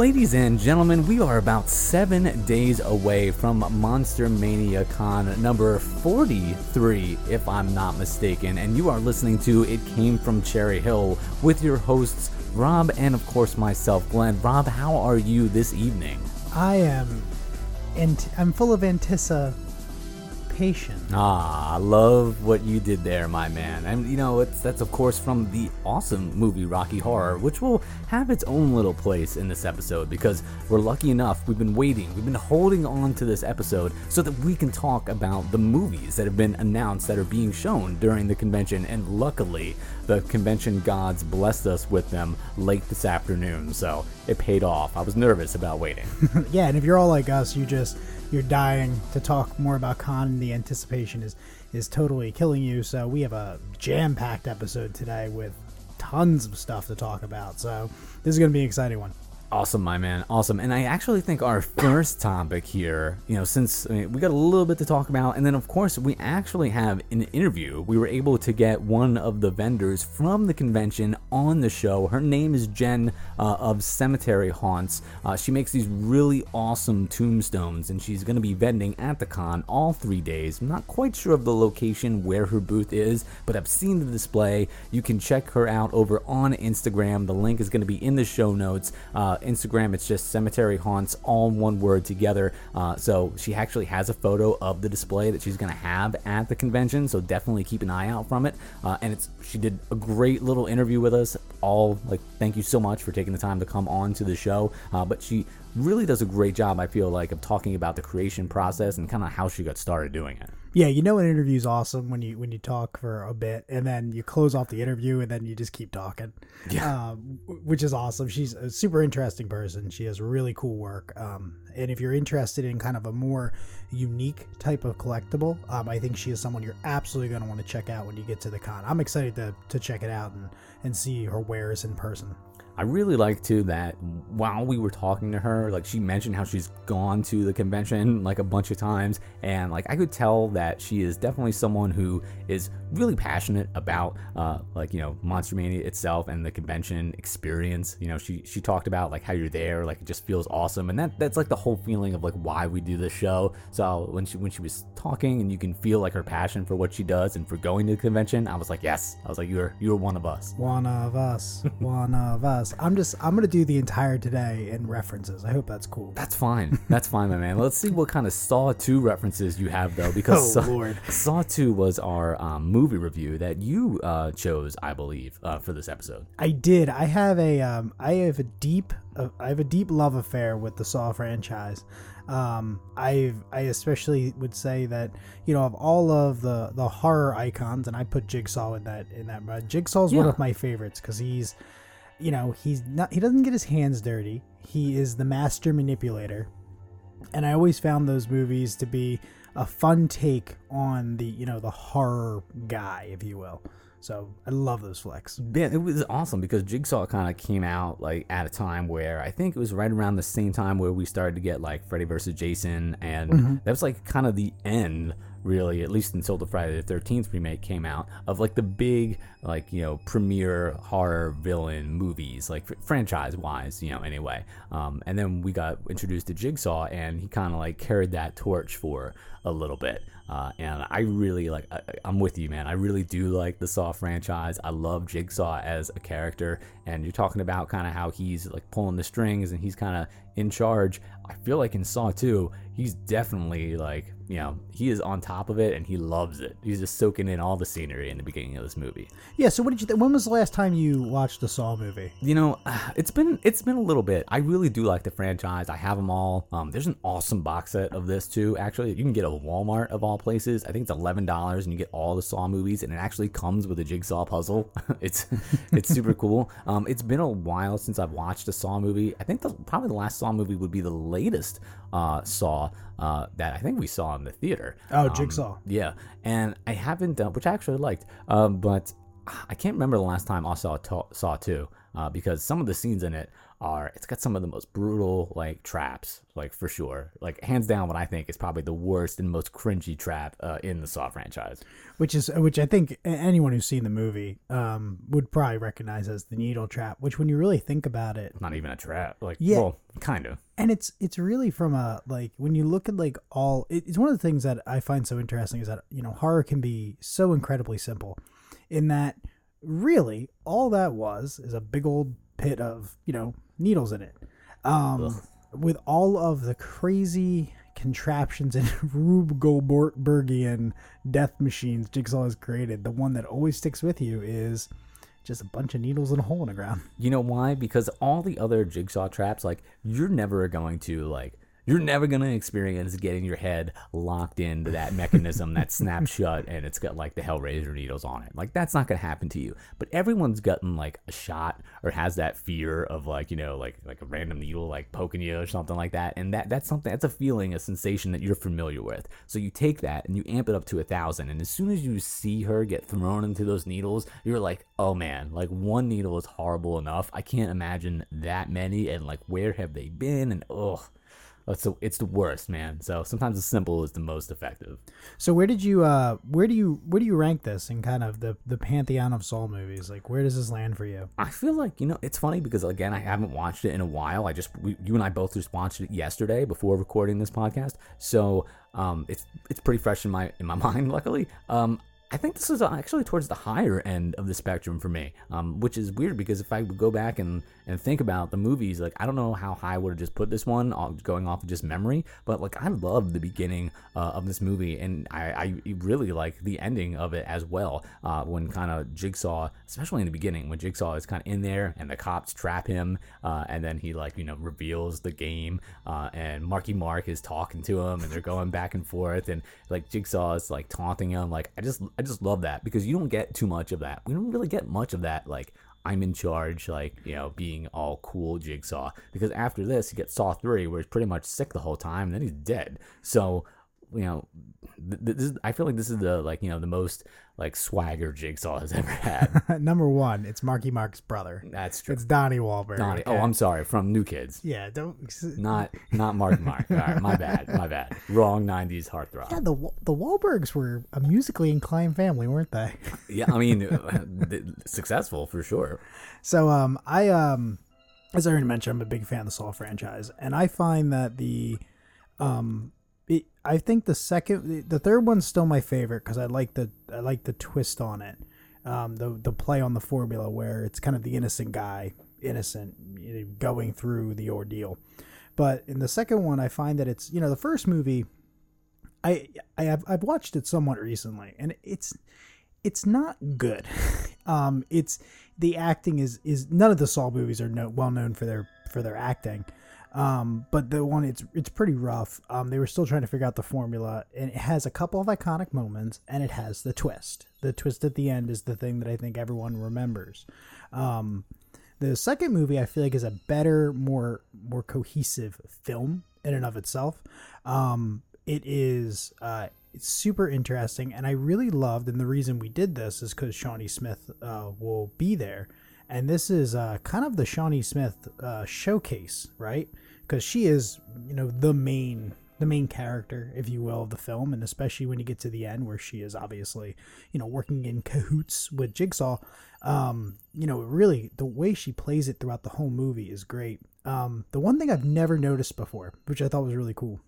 Ladies and gentlemen, we are about seven days away from Monster Mania Con number 43, if I'm not mistaken, and you are listening to It Came from Cherry Hill with your hosts, Rob and of course myself, Glenn. Rob, how are you this evening? I am, and I'm full of Ah, I love what you did there, my man. And you know, it's that's of course from the awesome movie Rocky Horror, which will have its own little place in this episode because we're lucky enough, we've been waiting, we've been holding on to this episode so that we can talk about the movies that have been announced that are being shown during the convention. And luckily, the convention gods blessed us with them late this afternoon, so it paid off. I was nervous about waiting. yeah, and if you're all like us, you just you're dying to talk more about con and the anticipation is is totally killing you. So we have a jam-packed episode today with tons of stuff to talk about. So this is going to be an exciting one Awesome, my man. Awesome. And I actually think our first topic here, you know, since I mean, we got a little bit to talk about, and then of course we actually have an interview. We were able to get one of the vendors from the convention on the show. Her name is Jen uh, of Cemetery Haunts. Uh, she makes these really awesome tombstones, and she's going to be vending at the con all three days. I'm not quite sure of the location where her booth is, but I've seen the display. You can check her out over on Instagram. The link is going to be in the show notes. Uh, Instagram, it's just Cemetery Haunts, all one word together. Uh, so she actually has a photo of the display that she's going to have at the convention. So definitely keep an eye out from it. Uh, and it's she did a great little interview with us. All like, thank you so much for taking the time to come on to the show. Uh, but she really does a great job, I feel like, of talking about the creation process and kind of how she got started doing it. Yeah, you know an interview is awesome when you when you talk for a bit and then you close off the interview and then you just keep talking. Yeah, um, which is awesome. She's a super interesting person. She has really cool work. Um, and if you're interested in kind of a more unique type of collectible, um, I think she is someone you're absolutely going to want to check out when you get to the con. I'm excited to to check it out and and see her wares in person. I really like too that while we were talking to her, like she mentioned how she's gone to the convention like a bunch of times, and like I could tell that she is definitely someone who is really passionate about uh, like you know Monster Mania itself and the convention experience. You know, she she talked about like how you're there, like it just feels awesome, and that that's like the whole feeling of like why we do this show. So when she when she was talking, and you can feel like her passion for what she does and for going to the convention, I was like, yes, I was like, you're you're one of us. One of us. one of us. I'm just I'm gonna do the entire today in references. I hope that's cool. That's fine. That's fine, my man. Let's see what kind of Saw 2 references you have though, because Oh, Saw, Lord. Saw 2 was our um, movie review that you uh, chose, I believe, uh, for this episode. I did. I have a um I have a deep uh, I have a deep love affair with the Saw franchise. Um I've I especially would say that you know of all of the the horror icons and I put Jigsaw in that in that but Jigsaw's one of my favorites cuz he's you know, he's not he doesn't get his hands dirty. He is the master manipulator. And I always found those movies to be a fun take on the, you know, the horror guy, if you will. So I love those flicks. Yeah, it was awesome because Jigsaw kind of came out like at a time where I think it was right around the same time where we started to get like Freddy versus Jason, and mm-hmm. that was like kind of the end, really, at least until the Friday the Thirteenth remake came out of like the big like you know premier horror villain movies, like fr- franchise wise, you know. Anyway, um, and then we got introduced to Jigsaw, and he kind of like carried that torch for a little bit. Uh, and I really like. I, I'm with you, man. I really do like the Saw franchise. I love Jigsaw as a character, and you're talking about kind of how he's like pulling the strings and he's kind of in charge. I feel like in Saw 2, he's definitely like, you know, he is on top of it and he loves it. He's just soaking in all the scenery in the beginning of this movie. Yeah. So, what did you? Th- when was the last time you watched the Saw movie? You know, it's been it's been a little bit. I really do like the franchise. I have them all. Um, there's an awesome box set of this too. Actually, you can get a Walmart of all places. I think it's eleven dollars, and you get all the Saw movies, and it actually comes with a jigsaw puzzle. it's it's super cool. Um, it's been a while since I've watched a Saw movie. I think the probably the last Saw movie would be the latest uh, Saw uh, that I think we saw in the theater. Oh, Um, Jigsaw. yeah, and I haven't done, which I actually liked, um, but I can't remember the last time I saw Saw Two uh, because some of the scenes in it are it's got some of the most brutal like traps like for sure like hands down what I think is probably the worst and most cringy trap uh, in the Saw franchise. which is which I think anyone who's seen the movie um, would probably recognize as the needle trap. Which, when you really think about it, Not even a trap, like Yeah. well, kind of. and it's it's really from a like when you look at like all it's one of the things that I find so interesting is that you know horror can be so incredibly simple, in that really all that was is a big old pit of you know needles in it, um, with all of the crazy contraptions and Rube Goldbergian death machines Jigsaw has created. The one that always sticks with you is just a bunch of needles and a hole in the ground. You know why? Because all the other jigsaw traps, like you're never going to like you're never gonna experience getting your head locked into that mechanism that snaps shut and it's got like the Hellraiser needles on it. Like that's not gonna happen to you. But everyone's gotten like a shot or has that fear of like, you know, like like a random needle like poking you or something like that. And that that's something that's a feeling, a sensation that you're familiar with. So you take that and you amp it up to a thousand. And as soon as you see her get thrown into those needles, you're like, oh man, like one needle is horrible enough. I can't imagine that many and like where have they been? And oh it's the, it's the worst, man. So sometimes the simple is the most effective. So where did you uh where do you where do you rank this in kind of the the pantheon of Saw movies? Like where does this land for you? I feel like you know it's funny because again I haven't watched it in a while. I just we, you and I both just watched it yesterday before recording this podcast, so um, it's it's pretty fresh in my in my mind. Luckily, um, I think this is actually towards the higher end of the spectrum for me, um, which is weird because if I would go back and, and think about the movies, like I don't know how high I would have just put this one, uh, going off of just memory, but like I love the beginning uh, of this movie, and I, I really like the ending of it as well. Uh, when kind of Jigsaw, especially in the beginning, when Jigsaw is kind of in there and the cops trap him, uh, and then he like you know reveals the game, uh, and Marky Mark is talking to him, and they're going back and forth, and like Jigsaw is like taunting him. Like I just I just love that because you don't get too much of that. We don't really get much of that like. I'm in charge, like, you know, being all cool jigsaw. Because after this, he gets Saw 3, where he's pretty much sick the whole time, and then he's dead. So, you know, th- th- this is, I feel like this is the, like, you know, the most, like, swagger jigsaw has ever had. Number one, it's Marky Mark's brother. That's true. It's Donnie Wahlberg. Donnie. Oh. I'm sorry. From New Kids. yeah. Don't. Not not Mark Mark. All right, my bad. My bad. Wrong 90s heartthrob. Yeah, the the Wahlbergs were a musically inclined family, weren't they? Yeah, I mean, uh, successful for sure. So um, I um, as I already mentioned, I'm a big fan of the Saw franchise, and I find that the um, I think the second, the, the third one's still my favorite because I like the I like the twist on it, um, the the play on the formula where it's kind of the innocent guy, innocent, you know, going through the ordeal. But in the second one, I find that it's you know the first movie. I I have I've watched it somewhat recently, and it's it's not good. Um, it's the acting is is none of the Saw movies are no, well known for their for their acting. Um, but the one it's it's pretty rough. Um, they were still trying to figure out the formula, and it has a couple of iconic moments, and it has the twist. The twist at the end is the thing that I think everyone remembers. Um, the second movie I feel like is a better, more more cohesive film in and of itself. Um, it is uh, it's super interesting, and I really loved. And the reason we did this is because Shawnee Smith uh, will be there, and this is uh, kind of the Shawnee Smith uh, showcase, right? Because she is, you know, the main the main character, if you will, of the film, and especially when you get to the end where she is obviously, you know, working in cahoots with Jigsaw. Um, you know, really the way she plays it throughout the whole movie is great. Um, the one thing I've never noticed before, which I thought was really cool,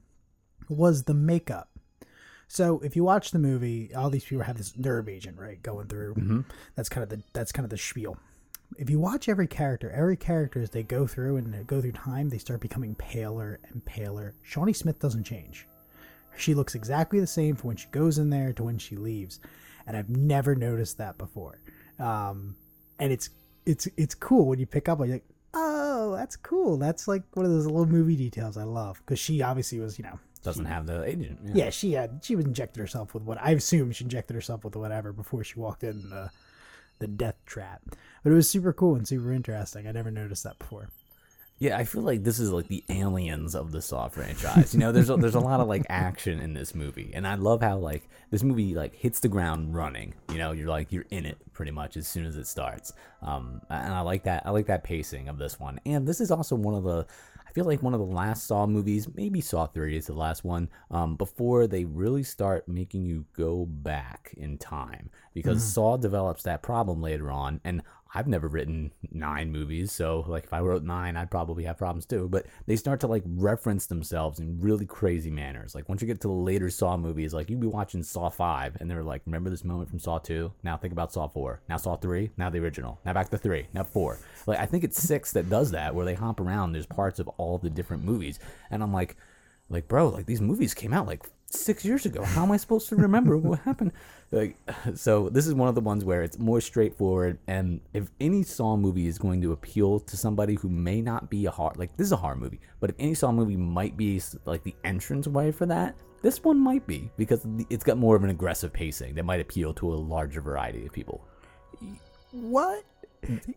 was the makeup. So if you watch the movie, all these people have this nerve agent, right, going through. That's kind of the that's kind of the spiel. If you watch every character, every character as they go through and go through time, they start becoming paler and paler. Shawnee Smith doesn't change. She looks exactly the same from when she goes in there to when she leaves, and I've never noticed that before. Um, and it's it's it's cool when you pick up. Like, oh, that's cool. That's like one of those little movie details I love because she obviously was, you know, Doesn't have the agent. yeah, she had she was injected herself with what I assume she injected herself with whatever before she walked in the the death trap. But it was super cool and super interesting. I never noticed that before. Yeah, I feel like this is like the aliens of the Saw franchise. You know, there's a, there's a lot of like action in this movie, and I love how like this movie like hits the ground running. You know, you're like you're in it pretty much as soon as it starts. Um, and I like that. I like that pacing of this one. And this is also one of the I feel like one of the last Saw movies, maybe Saw 3 is the last one, um, before they really start making you go back in time. Because mm-hmm. Saw develops that problem later on, and I've never written nine movies, so like if I wrote nine, I'd probably have problems too. But they start to like reference themselves in really crazy manners. Like once you get to the later Saw movies, like you'd be watching Saw five, and they're like, "Remember this moment from Saw two? Now think about Saw four. Now Saw three. Now the original. Now back to three. Now four. Like I think it's six that does that, where they hop around. There's parts of all the different movies, and I'm like, like bro, like these movies came out like six years ago. How am I supposed to remember what happened? Like, so this is one of the ones where it's more straightforward. And if any Saw movie is going to appeal to somebody who may not be a horror, like this is a horror movie, but if any Saw movie might be like the entrance way for that, this one might be because it's got more of an aggressive pacing that might appeal to a larger variety of people. What?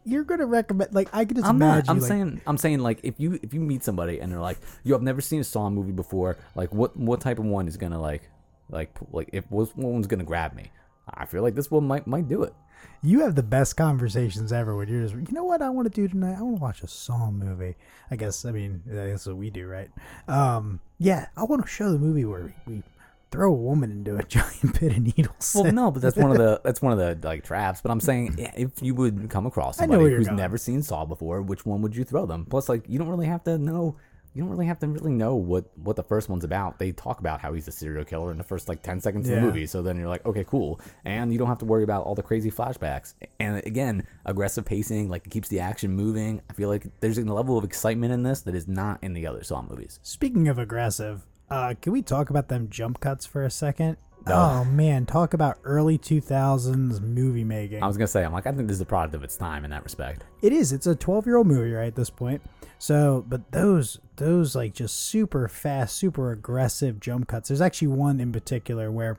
You're gonna recommend like I could just I'm imagine. Not, I'm like, saying I'm saying like if you if you meet somebody and they're like, yo, I've never seen a Saw movie before. Like what what type of one is gonna like like like if what one's gonna grab me? I feel like this one might might do it. You have the best conversations ever when you're just, you know what I want to do tonight? I want to watch a Saw movie. I guess, I mean, that's what we do, right? Um, yeah, I want to show the movie where we, we throw a woman into a giant pit of needles. Well, no, but that's one of the that's one of the like traps. But I'm saying if you would come across somebody who's going. never seen Saw before, which one would you throw them? Plus, like you don't really have to know. You don't really have to really know what what the first one's about. They talk about how he's a serial killer in the first like ten seconds yeah. of the movie. So then you're like, okay, cool, and you don't have to worry about all the crazy flashbacks. And again, aggressive pacing, like it keeps the action moving. I feel like there's a level of excitement in this that is not in the other Saw movies. Speaking of aggressive, uh, can we talk about them jump cuts for a second? Oh man, talk about early 2000s movie making. I was gonna say, I'm like, I think this is a product of its time in that respect. It is. It's a 12 year old movie right at this point. So, but those those like just super fast, super aggressive jump cuts. There's actually one in particular where,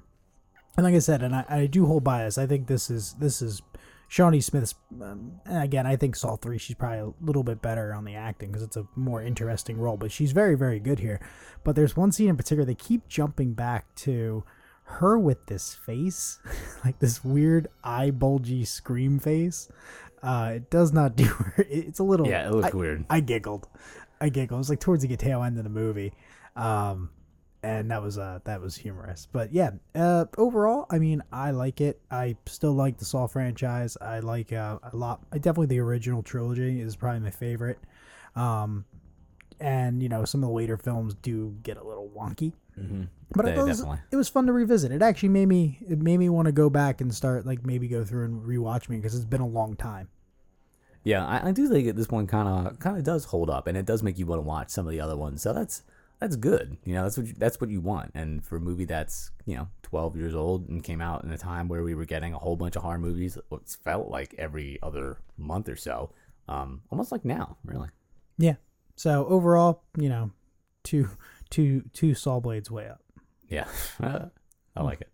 and like I said, and I, I do hold bias. I think this is this is Shawnee Smith's, um, again, I think Saw 3, she's probably a little bit better on the acting because it's a more interesting role, but she's very, very good here. But there's one scene in particular, they keep jumping back to her with this face, like this weird eye bulgy scream face. Uh, it does not do her. It's a little. Yeah, it looks I, weird. I giggled. I giggled. It was like towards the tail end of the movie. Um, and that was uh that was humorous. But yeah, uh, overall, I mean, I like it. I still like the Saw franchise. I like uh, a lot. I definitely the original trilogy is probably my favorite. Um, and you know, some of the later films do get a little wonky. Mm-hmm. But it was, it was fun to revisit. It actually made me it made me want to go back and start like maybe go through and rewatch me because it's been a long time. Yeah, I, I do think at this one kind of kind of does hold up, and it does make you want to watch some of the other ones. So that's that's good. You know, that's what you, that's what you want. And for a movie that's you know 12 years old and came out in a time where we were getting a whole bunch of horror movies, it felt like every other month or so, um, almost like now, really. Yeah. So overall, you know, two two two saw blades way up. Yeah, I like it.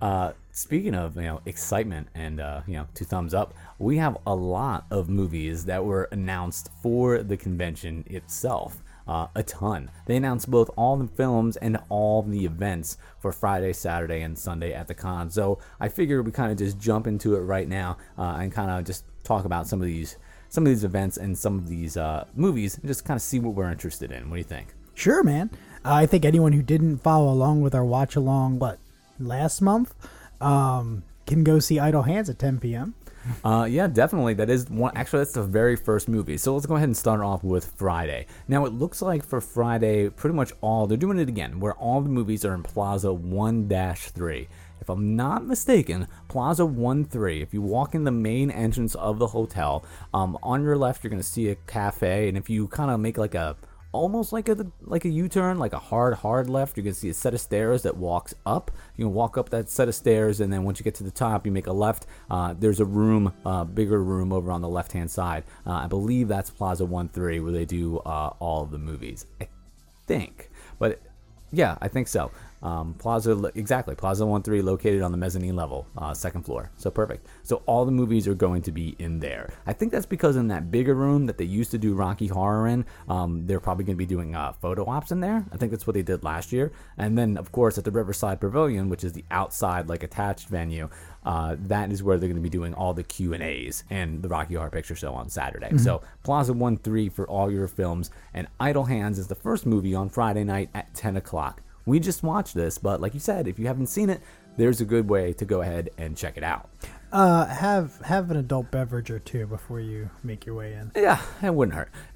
Uh, speaking of you know excitement and uh, you know two thumbs up, we have a lot of movies that were announced for the convention itself uh, a ton. They announced both all the films and all the events for Friday, Saturday, and Sunday at the con. So I figured we kind of just jump into it right now uh, and kind of just talk about some of these some of these events and some of these uh, movies and just kind of see what we're interested in. What do you think? Sure, man. I think anyone who didn't follow along with our watch along, what last month, um, can go see Idle Hands at 10 p.m. Uh, yeah, definitely. That is one. Actually, that's the very first movie. So let's go ahead and start off with Friday. Now, it looks like for Friday, pretty much all they're doing it again, where all the movies are in Plaza One Three. If I'm not mistaken, Plaza 1 3, if you walk in the main entrance of the hotel, um, on your left, you're to see a cafe. And if you kind of make like a almost like a like a U-turn, like a hard hard left. You're gonna see a set of stairs that walks up. You can walk up that set of stairs, and then once you get to the top, you make a left. Uh, there's a room, uh, bigger room over on the left hand side. Uh, I believe that's Plaza One Three, where they do uh, all of the movies. I think, but yeah, I think so. Um, Plaza, exactly. Plaza One Three, located on the mezzanine level, uh, second floor. So perfect. So all the movies are going to be in there. I think that's because in that bigger room that they used to do Rocky Horror in, um, they're probably going to be doing uh, photo ops in there. I think that's what they did last year. And then, of course, at the Riverside Pavilion, which is the outside, like attached venue, uh, that is where they're going to be doing all the Q and A's and the Rocky Horror Picture Show on Saturday. So Plaza One Three for all your films, and Idle Hands is the first movie on Friday night at 10 o'clock. We just watched this, but like you said, if you haven't seen it, there's a good way to go ahead and check it out. Uh, have have an adult beverage or two before you make your way in. Yeah, it wouldn't hurt.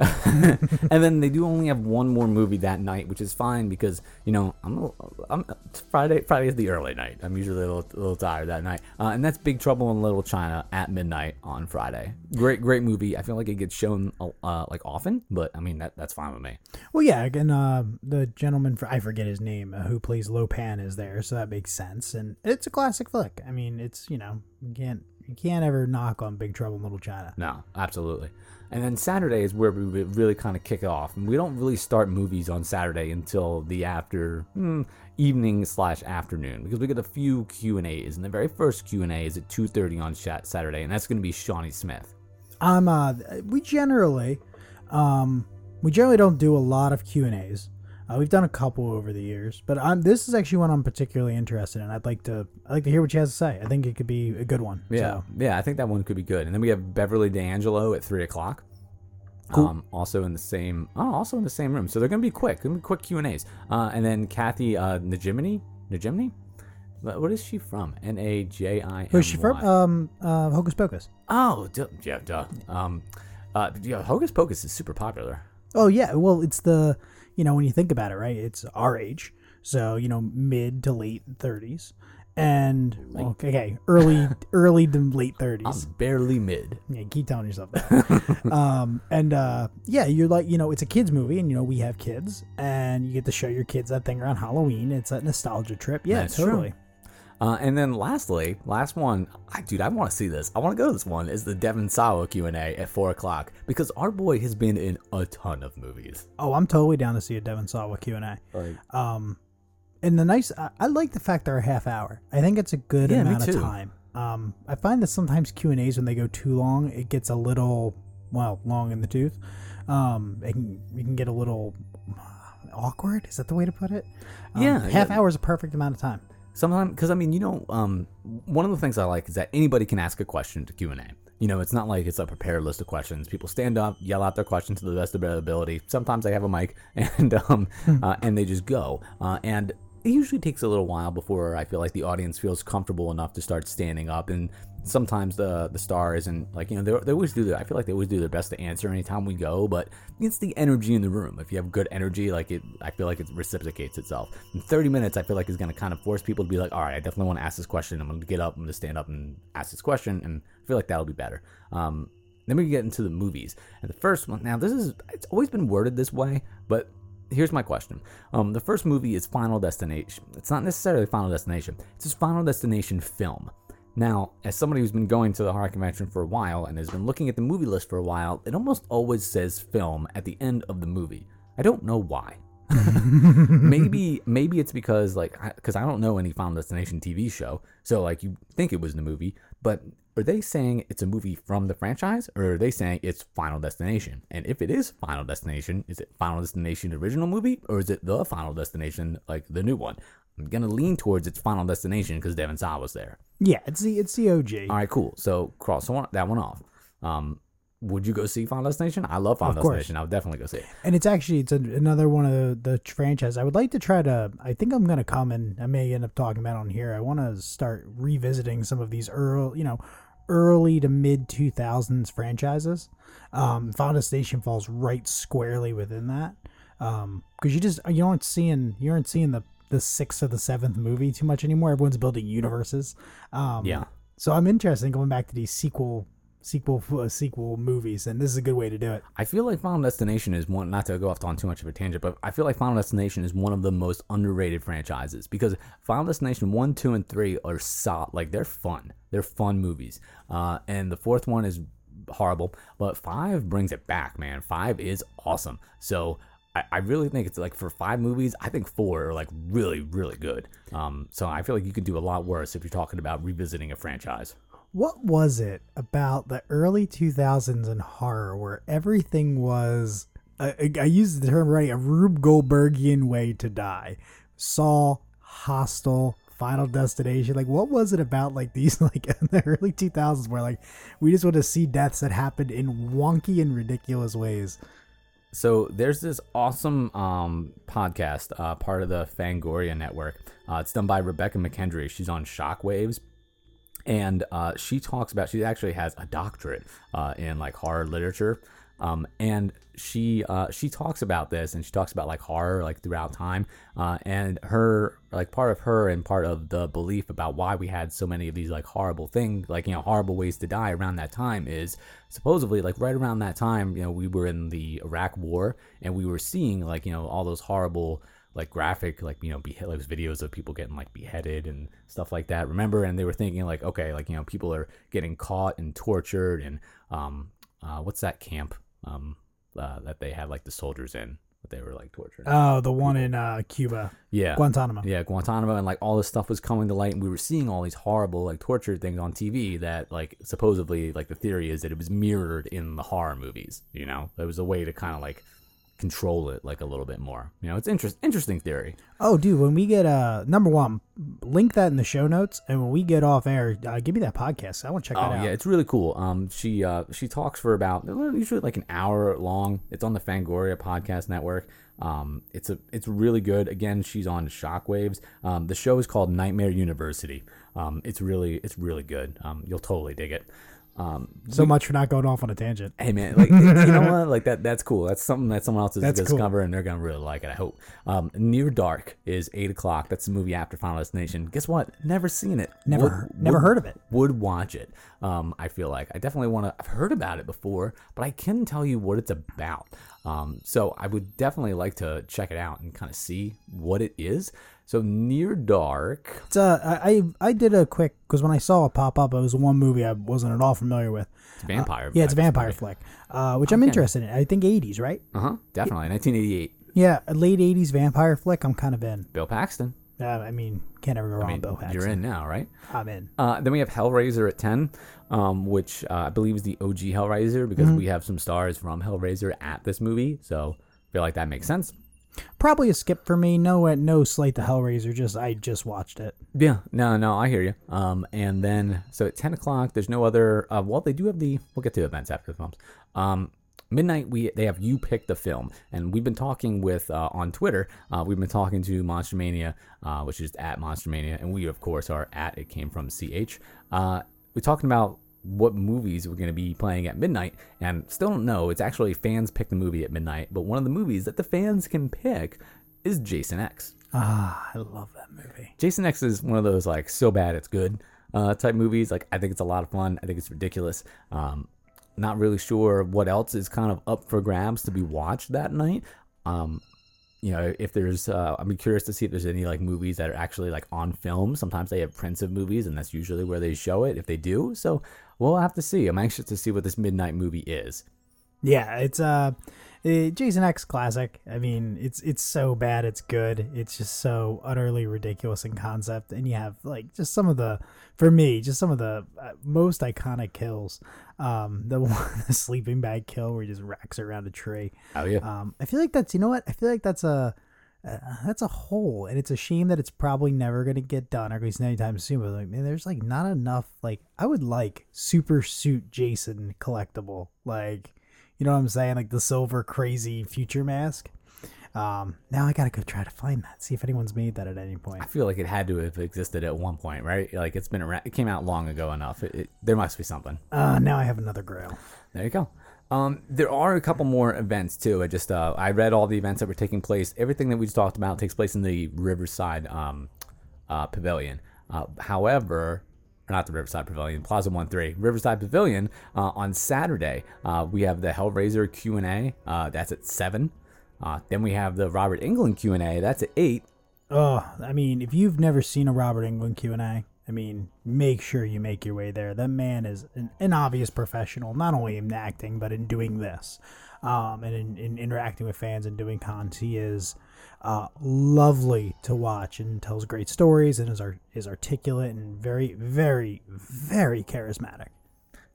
and then they do only have one more movie that night, which is fine because you know I'm, I'm Friday. Friday is the early night. I'm usually a little, a little tired that night, uh, and that's Big Trouble in Little China at midnight on Friday. Great, great movie. I feel like it gets shown uh, like often, but I mean that that's fine with me. Well, yeah, again, uh, the gentleman for I forget his name uh, who plays Lo Pan is there, so that makes sense, and it's a classic flick. I mean, it's you know you can't you can't ever knock on Big Trouble in Little China. No, absolutely. And then Saturday is where we really kind of kick it off. And we don't really start movies on Saturday until the after hmm, evening slash afternoon because we get a few Q and A's. And the very first Q and A is at two thirty on Saturday, and that's going to be Shawnee Smith. Um, uh, we generally, um, we generally don't do a lot of Q and A's. Uh, we've done a couple over the years, but I'm this is actually one I'm particularly interested in. I'd like to I'd like to hear what she has to say. I think it could be a good one. Yeah, So, yeah, I think that one could be good. And then we have Beverly D'Angelo at three o'clock. Cool. Um, also in the same, oh, also in the same room. So they're gonna be quick. Gonna be quick Q and A's. Uh, and then Kathy uh, Najimini, Najimini, What- what is she from? N a j i. where's she from? Um, uh, Hocus Pocus. Oh, duh, yeah, duh. Um, uh, yeah, Hocus Pocus is super popular. Oh yeah, well it's the you know when you think about it, right? It's our age, so you know mid to late thirties, and well, okay, early early to late I'm thirties. barely mid. Yeah, keep telling yourself that. um, and uh, yeah, you're like you know it's a kids movie, and you know we have kids, and you get to show your kids that thing around Halloween. It's a nostalgia trip. Yeah, That's true. Uh, and then lastly, last one, I, dude, I want to see this. I want to go to this one. Is the Devon Sawa Q and A at four o'clock because our boy has been in a ton of movies. Oh, I'm totally down to see a Devon Sawa Q and A. Like, Um, and the nice, I, I like the fact they're a half hour. I think it's a good Yeah, me amount of too. time. Um, I find that sometimes Q and A's when they go too long, it gets a little, well, long in the tooth. Um, it can, you can get a little awkward. Is that the way to put it? Um, Yeah, half yeah. hour is a perfect amount of time. Sometimes, because I mean, you know, um, one of the things I like is that anybody can ask a question to Q and A. You know, it's not like it's a prepared list of questions. People stand up, yell out their questions to the best of their ability. Sometimes they have a mic, and um, uh, and they just go. Uh, and it usually takes a little while before I feel like the audience feels comfortable enough to start standing up. And sometimes the the star isn't like you know they, they always do their I feel like they always do their best to answer anytime we go, but it's the energy in the room. If you have good energy, like it, I feel like it reciprocates itself. In 30 minutes, I feel like is going to kind of force people to be like, all right, I definitely want to ask this question. I'm going to get up, I'm going to stand up and ask this question, and I feel like that'll be better. Um, then we get into the movies, and the first one. Now this is it's always been worded this way, but here's my question. Um, the first movie is Final Destination. It's not necessarily Final Destination. It's just Final Destination film. Now, as somebody who's been going to the horror convention for a while and has been looking at the movie list for a while, it almost always says film at the end of the movie. I don't know why. maybe maybe it's because like because I, don't know any Final Destination TV show, so like you think it was the movie, but are they saying it's a movie from the franchise or are they saying it's Final Destination? And if it is Final Destination, is it Final Destination original movie or is it the Final Destination like the new one? I'm gonna lean towards it's Final Destination because Devon Sawa was there. Yeah, it's the it's the OG. All right, cool. So cross one, that one off. Um, would you go see Final Destination? I love Final Of course. Destination. I would definitely go see it. And it's actually it's a, another one of the, the franchise. I would like to try to. I think I'm gonna come and I may end up talking about it on here. I want to start revisiting some of these early, you know, early to mid 2000s franchises. Um, Final Destination falls right squarely within that. Um, because you just you aren't seeing you aren't seeing the the sixth or the seventh movie too much anymore. Everyone's building universes. Um, Yeah. So I'm interested in going back to these sequel sequel uh, sequel movies, and this is a good way to do it. I feel like Final Destination is one, not to go off on too much of a tangent, but I feel like Final Destination is one of the most underrated franchises because Final Destination 1, 2, and 3 are solid. Like, they're fun. They're fun movies. Uh, and the fourth one is horrible, but 5 brings it back, man. 5 is awesome. So, I, I really think it's like for five movies, I think four are like really, really good. Um, so I feel like you could do a lot worse if you're talking about revisiting a franchise. What was it about the early 2000s in horror where everything was, I, I use the term right, a Rube Goldbergian way to die? Saw, Hostel, Final Destination. Like, what was it about like these, like in the early 2000s where like we just want to see deaths that happened in wonky and ridiculous ways? So there's this awesome um, podcast, uh, part of the Fangoria network. Uh, it's done by Rebekah McKendry. She's on Shockwaves, and uh, she talks about. She actually has a doctorate uh, in like horror literature, um, and she uh, she talks about this, and she talks about like horror like throughout time, uh, and her like part of her and part of the belief about why we had so many of these like horrible things, like you know horrible ways to die around that time is supposedly like right around that time, you know, we were in the Iraq War, and we were seeing like you know all those horrible like graphic like you know behe- like videos of people getting like beheaded and stuff like that remember? And they were thinking like okay like you know people are getting caught and tortured and um uh what's that camp um uh, that they had like the soldiers in that they were like torturing Oh, the one in uh, Cuba, yeah Guantanamo. yeah, Guantanamo and like all this stuff was coming to light, and we were seeing all these horrible like torture things on TV that like supposedly like the theory is that it was mirrored in the horror movies. You know, there was a way to kind of like control it like a little bit more. You know, it's interest interesting theory. Oh, dude, when we get uh number one, link that in the show notes, and when we get off air, uh, give me that podcast. I want to check Oh that out. yeah, it's really cool. Um, she uh she talks for about usually like an hour long. It's on the Fangoria podcast network. Um, it's a it's really good. Again, she's on Shockwaves. Um, the show is called Nightmare University. Um, it's really it's really good. Um, you'll totally dig it. Um, So much for not going off on a tangent. hey man, like you know what? Like that that's cool. That's something that someone else is That's gonna cool. discover and they're gonna really like it. I hope. Um, Near Dark is eight o'clock. That's the movie after Final Destination. Guess what? Never seen it. Never Would- heard- never would- heard of it. Would watch it. Um, I feel like I definitely want to. I've heard about it before, but I can't tell you what it's about. Um, so I would definitely like to check it out and kind of see what it is. So Near Dark. It's uh, I I did a quick because when I saw it pop up, it was one movie I wasn't at all familiar with. It's a vampire. Yeah, it's a vampire flick, uh, which I'm interested in. I think 80s, right? Uh huh. Definitely. 1988. Yeah, late 80s vampire flick. I'm kind of in. Bill Paxton. Uh, I mean, can't ever go wrong. I mean, Bill Paxton. you're in now, right? I'm in. Uh, then we have Hellraiser at 10, um, which uh, I believe is the OG Hellraiser because Mm-hmm. we have some stars from Hellraiser at this movie. So I feel like that makes sense. Probably a skip for me. No, uh, no slate the Hellraiser. Just I just watched it. Yeah, no, no, I hear you. Um, and then so at 10 o'clock, there's no other. Uh, well, they do have the. We'll get to events after the films. Um, midnight, we they have you pick the film, and we've been talking with uh, on Twitter. Uh, we've been talking to Monster Mania, uh, which is at Monster Mania, and we of course are at It Came From Ch. Uh, we're talking about what movies we're going to be playing at midnight, and still don't know. It's actually fans pick the movie at midnight, but one of the movies that the fans can pick is Jason X. Ah, I love that movie. Jason X is one of those like so bad it's good uh, type movies. Like I think it's a lot of fun. I think it's ridiculous. Um, not really sure what else is kind of up for grabs to be watched that night. Um, you know, if there's, uh, I'd be curious to see if there's any like movies that are actually like on film. Sometimes they have prints of movies, and that's usually where they show it if they do. So we'll have to see. I'm anxious to see what this midnight movie is. Yeah, it's uh, eh, Jason X classic. I mean, it's it's so bad it's good. It's just so utterly ridiculous in concept, and you have like just some of the, for me, just some of the uh, most iconic kills. Um, the one, the sleeping bag kill where he just racks around a tree. Oh yeah, Um, I feel like that's you know what I feel like that's a. Uh, that's a hole, and it's a shame that it's probably never gonna get done, or at least anytime soon. But like, man, there's like not enough. Like, I would like super suit Jason collectible, like, you know what I'm saying, like the silver crazy future mask. Um, now I gotta go try to find that, see if anyone's made that at any point. I feel like it had to have existed at one point, right? Like it's been around. It came out long ago enough. It, it, there must be something. Uh, now I have another grail. There you go. Um, there are a couple more events too. I just uh, I read all the events that were taking place. Everything that we just talked about takes place in the Riverside um, uh, Pavilion. Uh, however, not the Riverside Pavilion, Plaza One Three, Riverside Pavilion. Uh, on Saturday, uh, we have the Hellraiser Q and A. Uh, that's at seven. Then we have the Robert Englund Q and A. That's at eight. Oh, I mean, if you've never seen a Robert Englund Q and A, I mean, make sure you make your way there. That man is an, an obvious professional, not only in acting, but in doing this um, and in, in interacting with fans and doing cons. He is uh, lovely to watch and tells great stories and is, art- is articulate and very, very, very charismatic.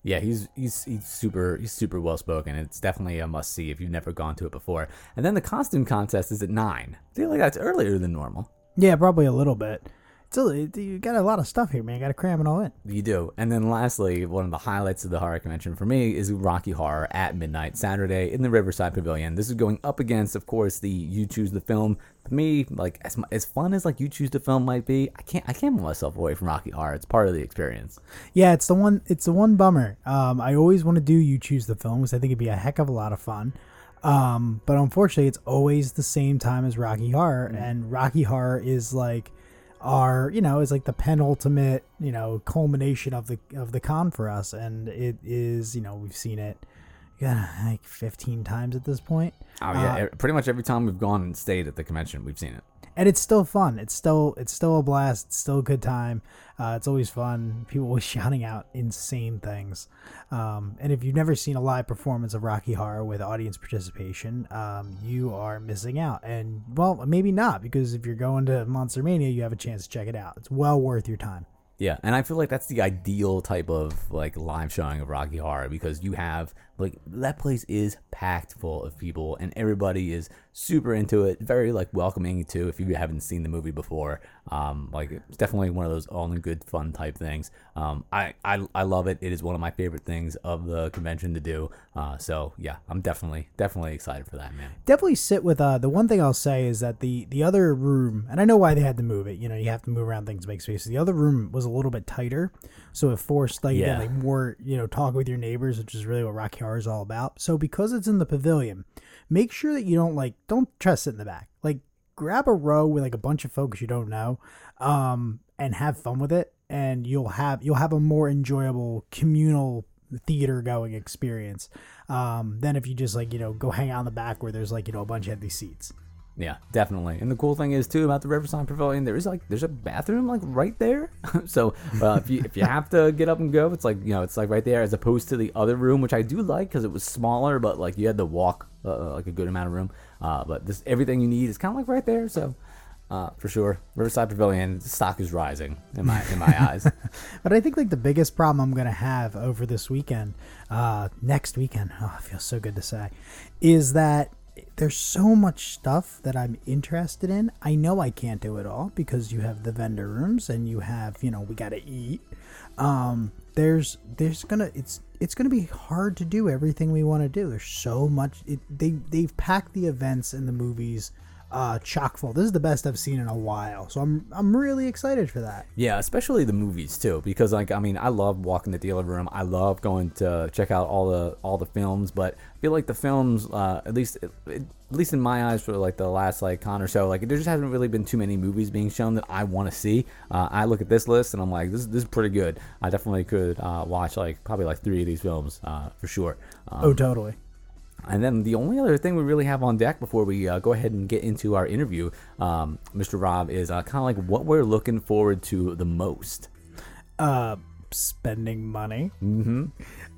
Yeah, he's he's he's super he's super well spoken. It's definitely a must see if you've never gone to it before. And then the costume contest is at nine. I feel like that's earlier than normal. Yeah, probably a little bit. Still, you got a lot of stuff here, man. You got to cram it all in. You do. And then lastly, one of the highlights of the horror convention for me is Rocky Horror at midnight Saturday in the Riverside Pavilion. This is going up against, of course, the You Choose the Film. For me, like as as fun as like You Choose the Film might be, I can't I can't move myself away from Rocky Horror. It's part of the experience. Yeah, it's the one. It's the one bummer. Um, I always want to do You Choose the Film because I think it'd be a heck of a lot of fun. Um, but unfortunately, it's always the same time as Rocky Horror, mm-hmm. and Rocky Horror is like are you know is like the penultimate you know culmination of the of the con for us. And it is you know we've seen it yeah like 15 times at this point. Oh yeah uh, pretty much every time we've gone and stayed at the convention we've seen it and it's still fun. It's still it's still a blast. It's still a good time. Uh, it's always fun. People always shouting out insane things. Um, and if you've never seen a live performance of Rocky Horror with audience participation, um, you are missing out. And well, maybe not because if you're going to Monster Mania, you have a chance to check it out. It's well worth your time. Yeah, and I feel like that's the ideal type of like live showing of Rocky Horror because you have like that place is packed full of people and everybody is super into it, very like welcoming too if you haven't seen the movie before. Um, like it's definitely one of those all in good fun type things. Um, I, I I love it. It is one of my favorite things of the convention to do. Uh, so yeah, I'm definitely definitely excited for that, man. Definitely sit with uh the one thing I'll say is that the the other room, and I know why they had to move it. You know, you have to move around things to make space. The other room was a little bit tighter, so it forced like yeah. like more you know talk with your neighbors, which is really what Rocky Horror is all about. So because it's in the pavilion make sure that you don't like don't try to sit in the back. Like grab a row with like a bunch of folks you don't know, um, and have fun with it, and you'll have you'll have a more enjoyable communal theater going experience um, than if you just like you know go hang out in the back where there's like you know a bunch of empty seats. Yeah, definitely. And the cool thing is too about the Riverside Pavilion, there is like there's a bathroom like right there. so uh, if you if you have to get up and go, it's like you know it's like right there as opposed to the other room, which I do like because it was smaller, but like you had to walk uh, uh, like a good amount of room. Uh, but this everything you need is kind of like right there. So uh, for sure. Riverside Pavilion stock is rising in my in my eyes. but I think like the biggest problem I'm gonna have over this weekend, uh, next weekend, oh, it feels so good to say, is that there's so much stuff that I'm interested in. I know I can't do it all because you have the vendor rooms and you have, you know, we got to eat. Um, there's there's gonna it's it's gonna be hard to do everything we want to do. There's so much. It, they they've packed the events and the movies uh, chock full. This is the best I've seen in a while, so I'm I'm really excited for that. Yeah, especially the movies too, because like I mean, I love walking the dealer room. I love going to check out all the all the films, but I feel like the films, uh, at least at least in my eyes, for like the last like con or so, like there just hasn't really been too many movies being shown that I want to see. Uh, I look at this list and I'm like, this this is pretty good. I definitely could uh, watch like probably like three of these films uh, for sure. Um, oh, totally. And then the only other thing we really have on deck before we uh, go ahead and get into our interview, um, Mr. Rob, is uh, kind of like what we're looking forward to the most. Uh, spending money. Mm-hmm.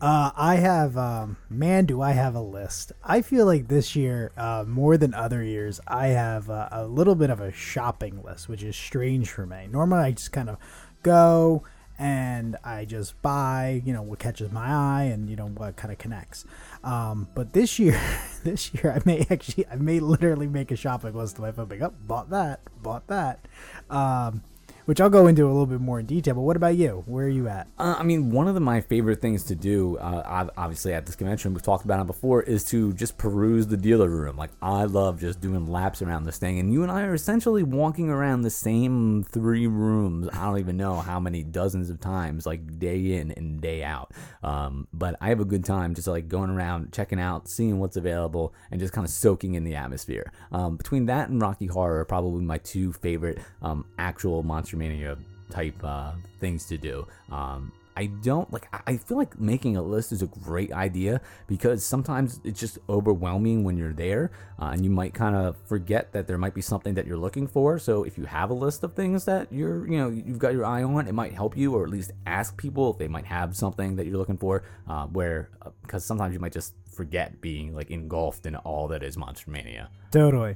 Uh, I have, um, man, do I have a list. I feel like this year, uh, more than other years, I have uh, a little bit of a shopping list, which is strange for me. Normally, I just kind of go and I just buy, you know, what catches my eye and you know what kind of connects. Um, but this year, this year I may actually, I may literally make a shopping list to my phone. Like, oh, bought that, bought that. Um, which I'll go into a little bit more in detail. But what about you? Where are you at? Uh, I mean, one of the, my favorite things to do, uh, obviously at this convention, we've talked about it before, is to just peruse the dealer room. Like, I love just doing laps around this thing. And you and I are essentially walking around the same three rooms. I don't even know how many dozens of times, like day in and day out. Um, but I have a good time just like going around, checking out, seeing what's available, and just kind of soaking in the atmosphere. Um, between that and Rocky Horror probably my two favorite um, actual monster Mania type uh, things to do. Um, I don't like. I- feel like making a list is a great idea because sometimes it's just overwhelming when you're there, uh, and you might kind of forget that there might be something that you're looking for. So if you have a list of things that you're, you know, you've got your eye on, it might help you, or at least ask people if they might have something that you're looking for. Uh, where because sometimes you might just forget being like engulfed in all that is Monster Mania. Totally.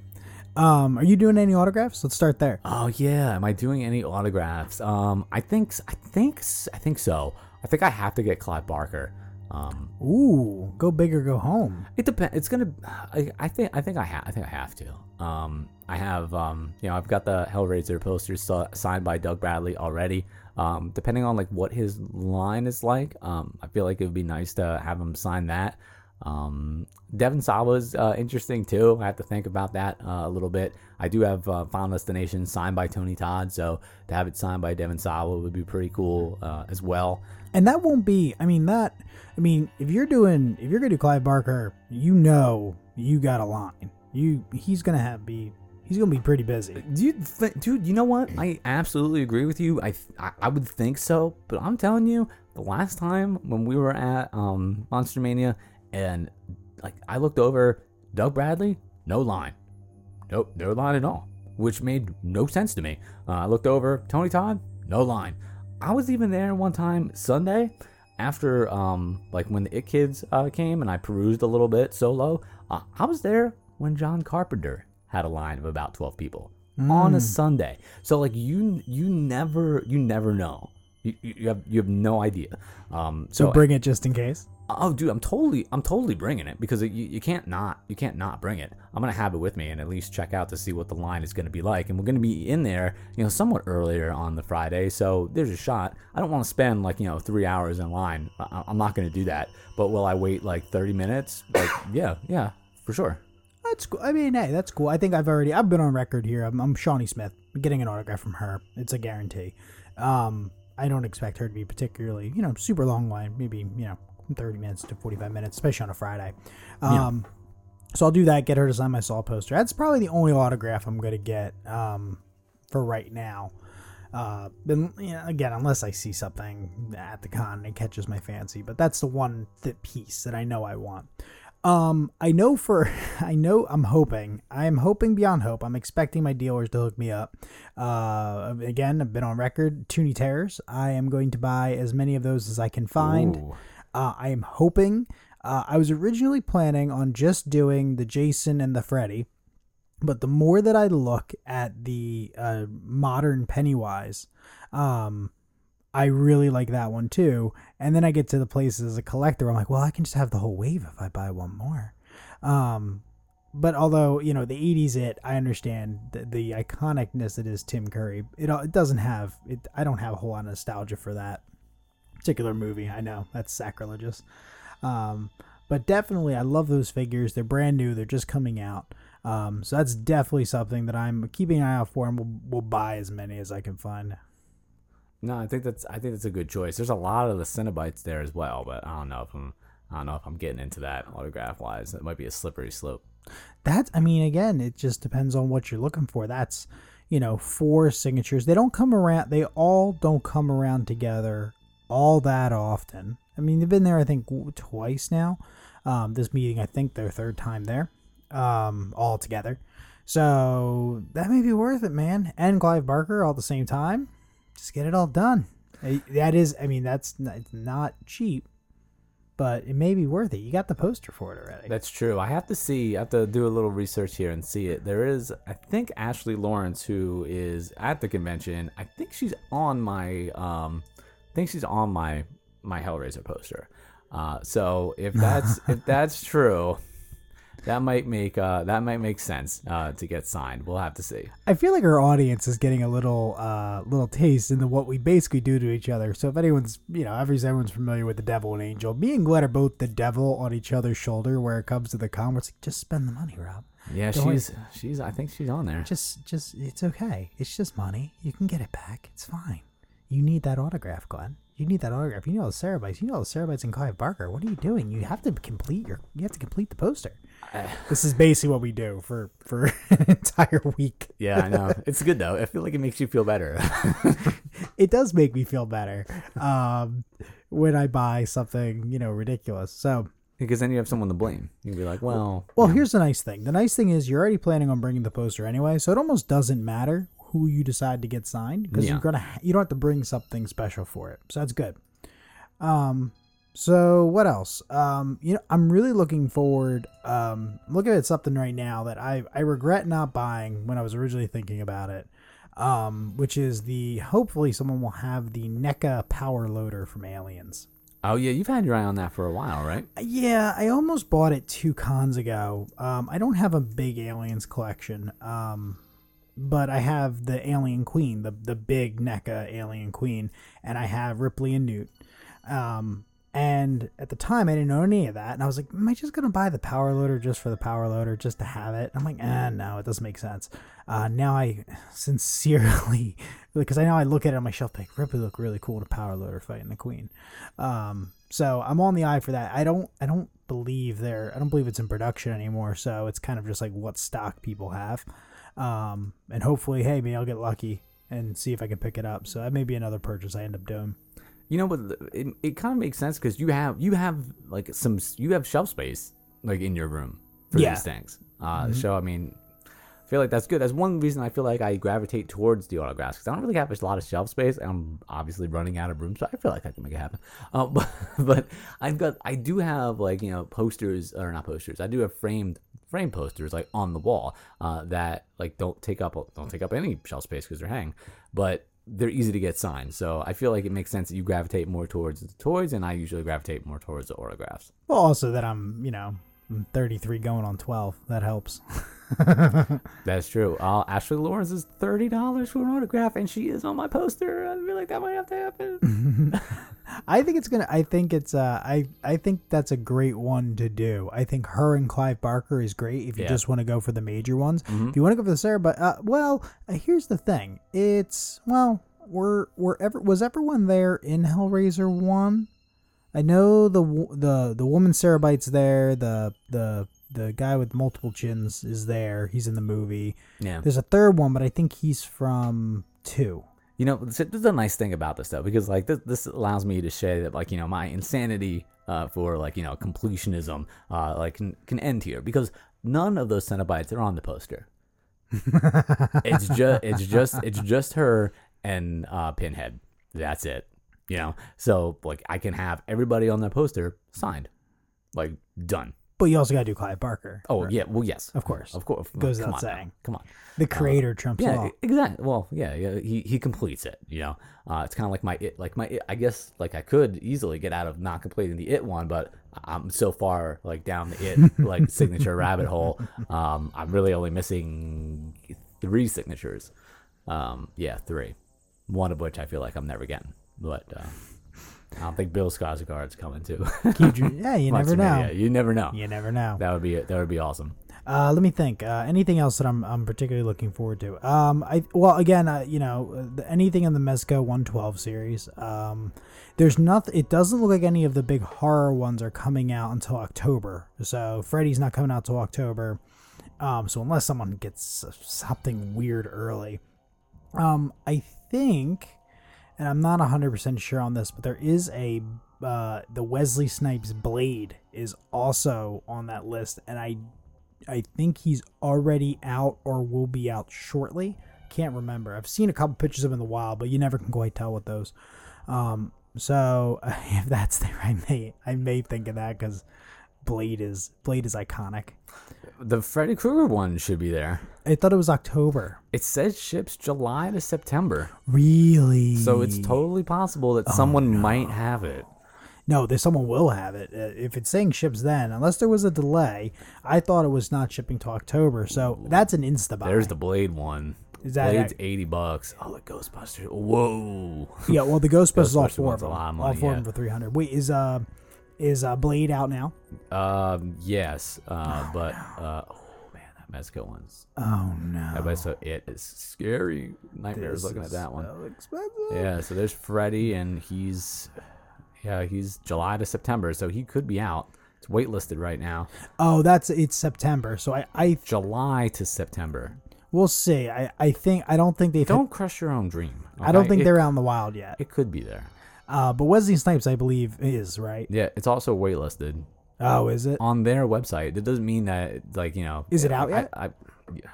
Um, are you doing any autographs? Let's start there. Oh yeah, am I doing any autographs? Um, I think I think I think so. I think I have to get Clive Barker. Um, Ooh, go big or go home. it depends. It's gonna. I, I think I think I have. I think I have to. Um, I have. Um, you know, I've got the Hellraiser posters signed by Doug Bradley already. Um, depending on like what his line is like, um, I feel like it would be nice to have him sign that. Um, Devon Sawa's uh, interesting too. I have to think about that uh, a little bit. I do have uh, Final Destination signed by Tony Todd, so to have it signed by Devon Sawa would be pretty cool uh, as well. And that won't be. I mean that. I mean, if you're doing, if you're gonna do Clive Barker, you know, you got a line. You, he's gonna have be. He's gonna be pretty busy. Th- dude? You know what? I absolutely agree with you. I, th- I I would think so, but I'm telling you, the last time when we were at um Monster Mania, and like I looked over Doug Bradley, no line, nope, no line at all, which made no sense to me. Uh, I looked over Tony Todd, no line. I was even there one time Sunday after um like when the It Kids uh, came and I perused a little bit solo. Uh, I was there when John Carpenter had a line of about 12 people on a Sunday. So like you you never you never know. You, you have you have no idea. Um So so bring it just in case. Oh, dude, I'm totally, I'm totally bringing it because you, you can't not, you can't not bring it. I'm gonna have it with me and at least check out to see what the line is gonna be like. And we're gonna be in there, you know, somewhat earlier on the Friday, so there's a shot. I don't want to spend like you know three hours in line. I, I'm not gonna do that. But will I wait like 30 minutes? Like, yeah, yeah, for sure. That's cool. I mean, hey, that's cool. I think I've already. I've been on record here. I'm, I'm Shawnee Smith. I'm getting an autograph from her. It's a guarantee. Um, I don't expect her to be particularly, you know, super long line. Maybe you know, 30 minutes to 45 minutes, especially on a Friday. Um, so I'll do that. Get her to sign my Saw poster. That's probably the only autograph I'm gonna get. Um, for right now. Uh, then you know, again, unless I see something at the con and it catches my fancy, but that's the one th- piece that I know I want. Um, I know for, I know I'm hoping, I am hoping beyond hope. I'm expecting my dealers to hook me up. Uh, again, I've been on record, Toony Terrors. I am going to buy as many of those as I can find. Uh, I am hoping. Uh, I was originally planning on just doing the Jason and the Freddy, but the more that I look at the uh, modern Pennywise, um, I really like that one too. And then I get to the places as a collector, I'm like, well, I can just have the whole wave if I buy one more. Um, but although you know the '80s, it I understand the, the iconicness that is Tim Curry. It it doesn't have it. I don't have a whole lot of nostalgia for that particular movie. I know that's sacrilegious. Um, but definitely, I love those figures. They're brand new. They're just coming out. Um, so that's definitely something that I'm keeping an eye out for, and will will buy as many as I can find. No, I think that's, I think that's a good choice. There's a lot of the Cenobites there as well, but I don't know if I'm, I don't know if I'm getting into that autograph wise. It might be a slippery slope. That I mean, again, it just depends on what you're looking for. That's you know four signatures. They don't come around. They all don't come around together all that often. I mean, they've been there I think twice now. Um, this meeting, I think their third time there, um, all together. So that may be worth it, man. And Clive Barker all at the same time. Just get it all done. That is, I mean, that's n- it's not cheap, but it may be worth it. You got the poster for it already. That's true. I have to see. I have to do a little research here and see it. There is, I think, Ashley Lawrence who is at the convention. I think she's on my. Um, I think she's on my my Hellraiser poster. Uh, so if that's if that's true, that might make uh, that might make sense uh, to get signed. We'll have to see. I feel like our audience is getting a little uh little taste into what we basically do to each other. So if anyone's you know, obviously everyone's familiar with the devil and angel. Me and Glenn are both the devil on each other's shoulder where it comes to the con. Like just spend the money, Rob. Yeah, Don't worry. she's she's. I think she's on there. Just just it's okay. It's just money. You can get it back. It's fine. You need that autograph, Glenn. You need that autograph. You know the Cenobites. You know the Cenobites and Clive Barker. What are you doing? You have to complete your. You have to complete the poster. this is basically what we do for for an entire week. Yeah, I know. It's good though. I feel like it makes you feel better. It does make me feel better um, when I buy something you know ridiculous. So because then you have someone to blame. You'd be like, well, Well, here's the nice thing. The nice thing is you're already planning on bringing the poster anyway, so it almost doesn't matter who you decide to get signed because Yeah. you're gonna you don't have to bring something special for it. So that's good. Um, so what else? Um, you know, I'm really looking forward. Um, looking at something right now that I I regret not buying when I was originally thinking about it. Um, which is the hopefully someone will have the NECA power loader from Aliens. oh yeah, you've had your eye on that for a while, right? Yeah, I almost bought it two cons ago. Um, I don't have a big aliens collection, um, but I have the Alien Queen, the the big NECA Alien Queen, and I have Ripley and Newt. Um, and at the time, I didn't know any of that, and I was like, "Am I just gonna buy the power loader just for the power loader, just to have it?" I'm like, "Eh, no, it doesn't make sense." Uh, now I sincerely, because I know I look at it on my shelf, like Ripley look really cool a power loader fighting the Queen. Um, so I'm on the eye for that. I don't, I don't believe they're, I don't believe it's in production anymore. So it's kind of just like what stock people have. Um, and hopefully, hey, maybe I'll get lucky and see if I can pick it up. So that may be another purchase I end up doing. You know, but it, it kind of makes sense because you have you have like some you have shelf space like in your room for Yeah. these things. Uh, So I mean, I feel like that's good. That's one reason I feel like I gravitate towards the autographs because I don't really have a lot of shelf space. and I'm obviously running out of room, so I feel like I can make it happen. Uh, but, but I've got I do have like you know posters or not posters. I do have framed frame posters like on the wall uh, that like don't take up don't take up any shelf space because they're hanging. but they're easy to get signed. So I feel like it makes sense that you gravitate more towards the toys, and I usually gravitate more towards the autographs. Well, also that I'm, you know, I'm 33 going on 12. That helps. That's true. Uh, Ashley Lawrence is thirty dollars for an autograph, and she is on my poster. I feel like that might have to happen. I think it's gonna. I think it's. Uh, I I think that's a great one to do. I think her and Clive Barker is great if you Yeah. just want to go for the major ones. If you want to go for the Sarah, but uh, well, uh, here's the thing. It's well, were were ever was everyone there in Hellraiser one? I know the the the woman Cenobite's there. The the the guy with multiple chins is there. He's in the movie. yeah. There's a third one, but I think he's from two. You know, this is a nice thing about this though, because like this, this allows me to say that like you know my insanity uh, for like you know completionism uh, like can, can end here because none of those Cenobites are on the poster. it's just it's just it's just her and uh, Pinhead. That's it. You know, so like I can have everybody on that poster signed, like done. But you also got to do Clive Barker. Oh yeah, well yes, Of course. of course. Goes without saying. Come on. The creator trumps Yeah, all. exactly. Well, yeah, yeah. He he completes it. You know, uh, it's kind of like my it, like my it, I guess like I could easily get out of not completing the it one, but I'm so far like down the it like signature rabbit hole. Um, I'm really only missing three signatures. Um, yeah, three. One of which I feel like I'm never getting, but. Uh, I don't think Bill Skarsgård's coming too. Yeah, you never know. Yeah, you never know. You never know. That would be that would be awesome. Uh, let me think. Uh, anything else that I'm I'm particularly looking forward to? Um, I well again, uh, you know, the- anything in the Mezco 112 series. Um, there's nothing. It doesn't look like any of the big horror ones are coming out until October. So Freddy's not coming out till October. Um, so unless someone gets something weird early, um, I think, and I'm not 100% sure on this, but there is a uh, the Wesley Snipes Blade is also on that list, and I I think he's already out or will be out shortly. Can't remember. I've seen a couple pictures of him in the wild, but you never can quite tell with those. Um, so if that's there, I may I may think of that because Blade is Blade is iconic. The Freddy Krueger one should be there. I thought it was October. It says ships July to September. Really? So it's totally possible that someone might have it. No, there's someone will have it. Uh, If it's saying ships then, unless there was a delay, I thought it was not shipping to October. So that's an insta buy. There's the Blade one. Is that- Blade's 80 bucks. Oh, the Ghostbusters. Whoa. yeah. Well, the Ghostbusters all four of a them. of all four yeah. of them for three hundred. Wait, is uh is uh Blade out now? Um, yes. Uh, but, uh, oh man, that Mezco one's. Oh no. So it is scary. Nightmares This looking at that one. so expensive. Yeah, so there's Freddy, and he's, yeah, he's July to September, so he could be out. It's waitlisted right now. Oh, that's it's September. So I I July to September. we'll see. I I think I don't think they've. Don't crush your own dream. I don't think it, they're out in the wild yet. It could be there. Uh, but Wesley Snipes, I believe, is right. Yeah, it's also waitlisted Oh, is it? on their website. It doesn't mean that like you know. Is it out I- yet? I,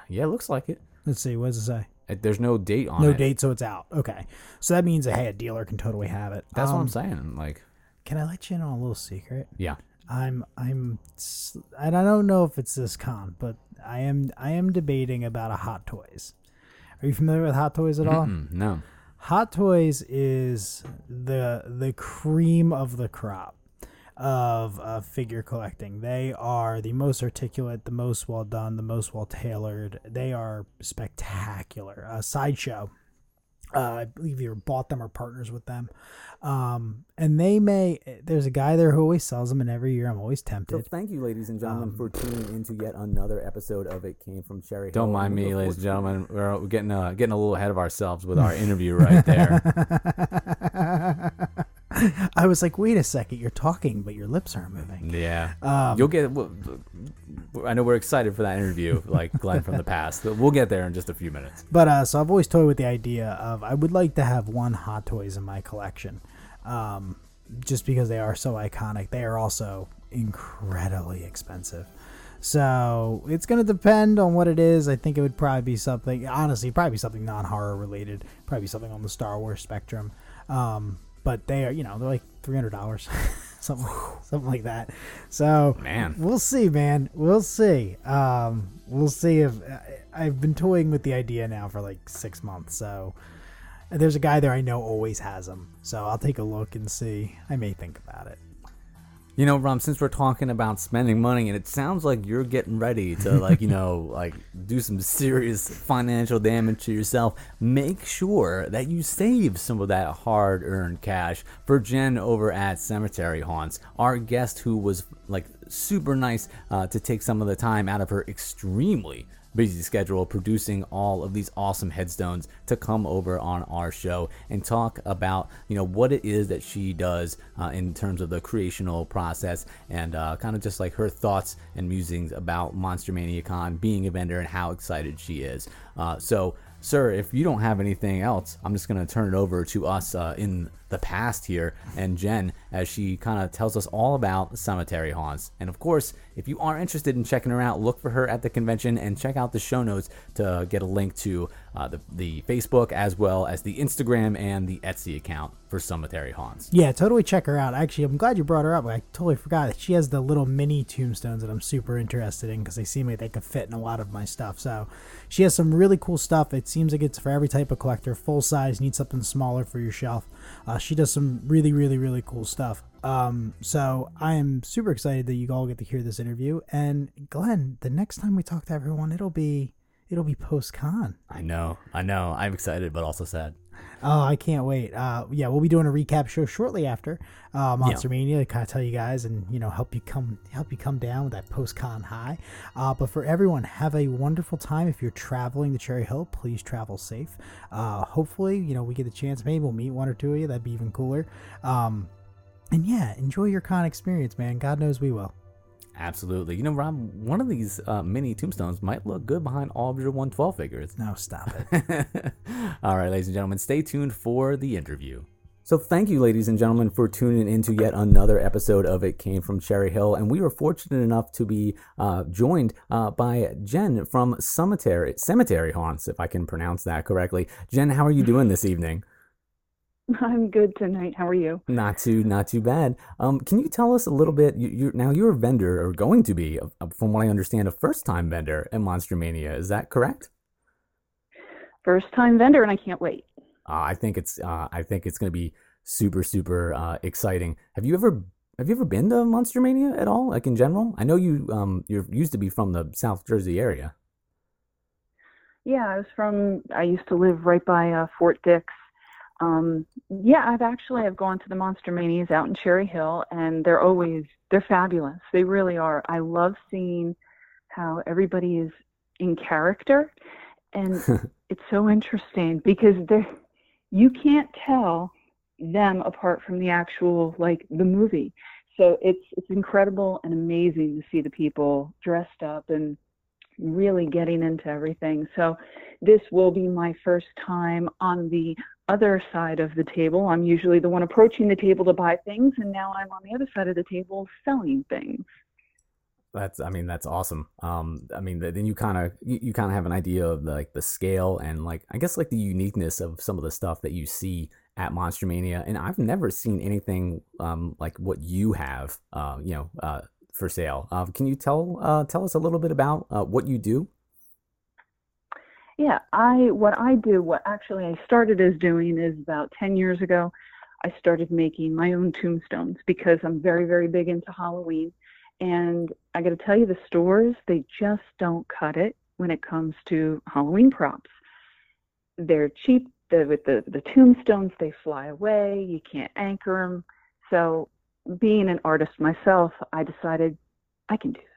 yeah, it looks like it. Let's see. What does it say? Uh, There's no date on it. No it. date, so it's out. Okay, so that means hey, a dealer can totally have it. That's what Um, I'm saying. Like, Can I let you in on a little secret? yeah. I'm I'm s- and I don't know if it's this con, but I am I am debating about a Hot Toys. Are you familiar with Hot Toys at all? Mm, no. Hot Toys is the the cream of the crop of uh, figure collecting. They are the most articulate, the most well done, the most well tailored. They are spectacular. Uh, sideshow. Uh, I believe either bought them or partners with them. Um, and they may, there's a guy there who always sells them, and every year I'm always tempted. So tempted. thank you, ladies and gentlemen, Um, for tuning into yet another episode of It Came from Cherry. Don't mind me, ladies and gentlemen. We're we're getting uh, getting a little ahead of ourselves with our interview right there. I was like, wait a second, you're talking, but your lips aren't moving. yeah, Um, you'll get. well, I know we're excited for that interview, like Glenn from the past. We'll get there in just a few minutes. But uh, so I've always toyed with the idea of I would like to have one Hot Toys in my collection, um, just because they are so iconic. They are also incredibly expensive. So it's gonna depend on what it is. I think it would probably be something. Honestly, probably be something non-horror related. Probably something on the Star Wars spectrum. Um, but they are, you know, they're like three hundred dollars, something, something like that. So Man. we'll see, man. We'll see. Um, we'll see if I've been toying with the idea now for like six months. So there's a guy there I know always has them. So I'll take a look and see. I may think about it. You know, Rob, since we're talking about spending money, and it sounds like you're getting ready to, like, you know, like do some serious financial damage to yourself, make sure that you save some of that hard earned cash for Jen over at Cemetery Haunts, our guest who was, like, super nice uh, to take some of the time out of her extremely busy schedule producing all of these awesome headstones to come over on our show and talk about you know what it is that she does uh, in terms of the creational process and uh, kind of just like her thoughts and musings about monster mania con being a vendor and how excited she is. Uh, so sir if you don't have anything else i'm just to turn it over to us uh, in the past here and Jen as she kind of tells us all about cemetery haunts. And of course, if you are interested in checking her out, look for her at the convention and check out the show notes to get a link to uh, the, the Facebook as well as the Instagram and the Etsy account for cemetery haunts. Yeah, totally check her out. Actually, I'm glad you brought her up. I totally forgot that she has the little mini tombstones that I'm super interested in because they seem like they could fit in a lot of my stuff. So she has some really cool stuff. It seems like it's for every type of collector, full size, need something smaller for your shelf. Uh, she does some really, really, really cool stuff. Um, so I am super excited that you all get to hear this interview. And Glenn, the next time we talk to everyone, it'll be it'll be post con. I know, I know. I'm excited, but also sad. Oh, I can't wait. Uh, yeah, we'll be doing a recap show shortly after uh, Monster Mania to kind of tell you guys and you know help you come help you come down with that post con high. Uh, but for everyone, have a wonderful time. If you're traveling to Cherry Hill, please travel safe. Uh, hopefully, you know we get the chance. Maybe we'll meet one or two of you. That'd be even cooler. Um, and yeah, enjoy your con experience, man. God knows we will. Absolutely. You know, Rob, one of these uh, mini tombstones might look good behind all of your 112 figures. No, stop it. All right, ladies and gentlemen, stay tuned for the interview. So, thank you, ladies and gentlemen, for tuning into yet another episode of It Came from Cherry Hill. And we were fortunate enough to be uh, joined uh, by Jen from Cemetery, Cemetery Haunts, if I can pronounce that correctly. Jen, how are you doing this evening? I'm good tonight. How are you? Not too, not too bad. Um, can you tell us a little bit? You, you're now you're a vendor, or going to be, uh, from what I understand, a first-time vendor at Monster Mania. Is that correct? First time vendor, and I can't wait. Uh, I think it's uh, I think it's going to be super super uh, exciting. Have you ever have you ever been to Monster Mania at all? Like in general, I know you um you used to be from the South Jersey area. Yeah, I was from. I used to live right by uh, Fort Dix. Um, yeah, I've actually I've gone to the Monster Manias out in Cherry Hill, and they're always they're fabulous. They really are. I love seeing how everybody is in character, and it's so interesting because they you can't tell them apart from the actual like the movie. so it's it's incredible and amazing to see the people dressed up and really getting into everything. So this will be my first time on the other side of the table. I'm usually the one approaching the table to buy things, and now I'm on the other side of the table selling things. That's, I mean, that's awesome. Um, I mean, then you kind of, you, you kind of have an idea of the, like the scale and like, I guess like the uniqueness of some of the stuff that you see at Monster Mania. And I've never seen anything um, like what you have, uh, you know, uh, for sale. Uh, can you tell uh, tell us a little bit about uh, what you do? Yeah, I what I do, what actually I started as doing is about 10 years ago, I started making my own tombstones because I'm very very big into Halloween and I got to tell you the stores, they just don't cut it when it comes to Halloween props. They're cheap, the, with the the tombstones they fly away, you can't anchor them. So being an artist myself, I decided I can do.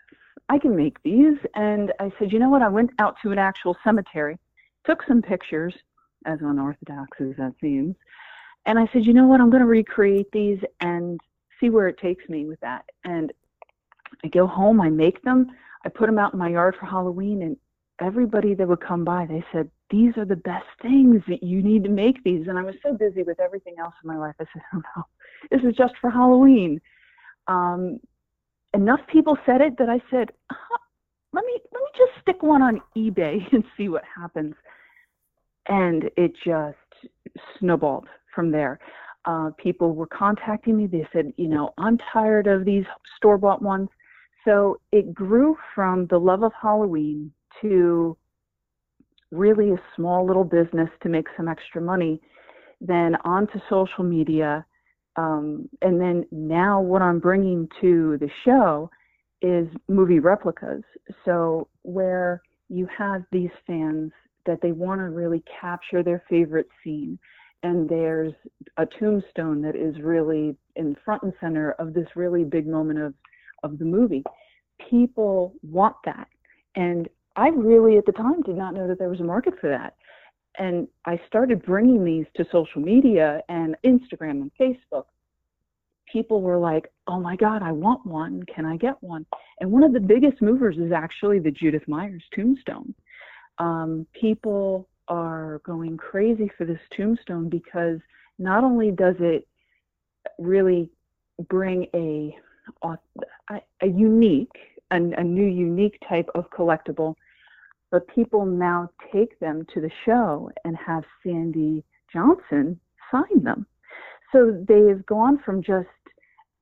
I can make these. And I said, you know what? I went out to an actual cemetery, took some pictures, as unorthodox as that seems. And I said, you know what? I'm going to recreate these and see where it takes me with that. And I go home, I make them, I put them out in my yard for Halloween, and everybody that would come by, they said, these are the best things that you need to make these. And I was so busy with everything else in my life. I said, oh no, this is just for Halloween. Um, enough people said it that I said, huh, let me let me just stick one on eBay and see what happens. And it just snowballed from there. Uh, people were contacting me. They said, you know, I'm tired of these store bought ones. So it grew from the love of Halloween to really a small little business to make some extra money, then onto social media. Um, and then now what I'm bringing to the show is movie replicas. So where you have these fans that they want to really capture their favorite scene. And there's a tombstone that is really in front and center of this really big moment of, of the movie. People want that. And I really, at the time, did not know that there was a market for that. And I started bringing these to social media and Instagram and Facebook. People were like, oh my God, I want one. Can I get one? And one of the biggest movers is actually the Judith Myers tombstone. Um, people are going crazy for this tombstone because not only does it really bring a, a, unique, a, a new unique type of collectible but people now take them to the show and have Sandy Johnson sign them. So they've gone from just,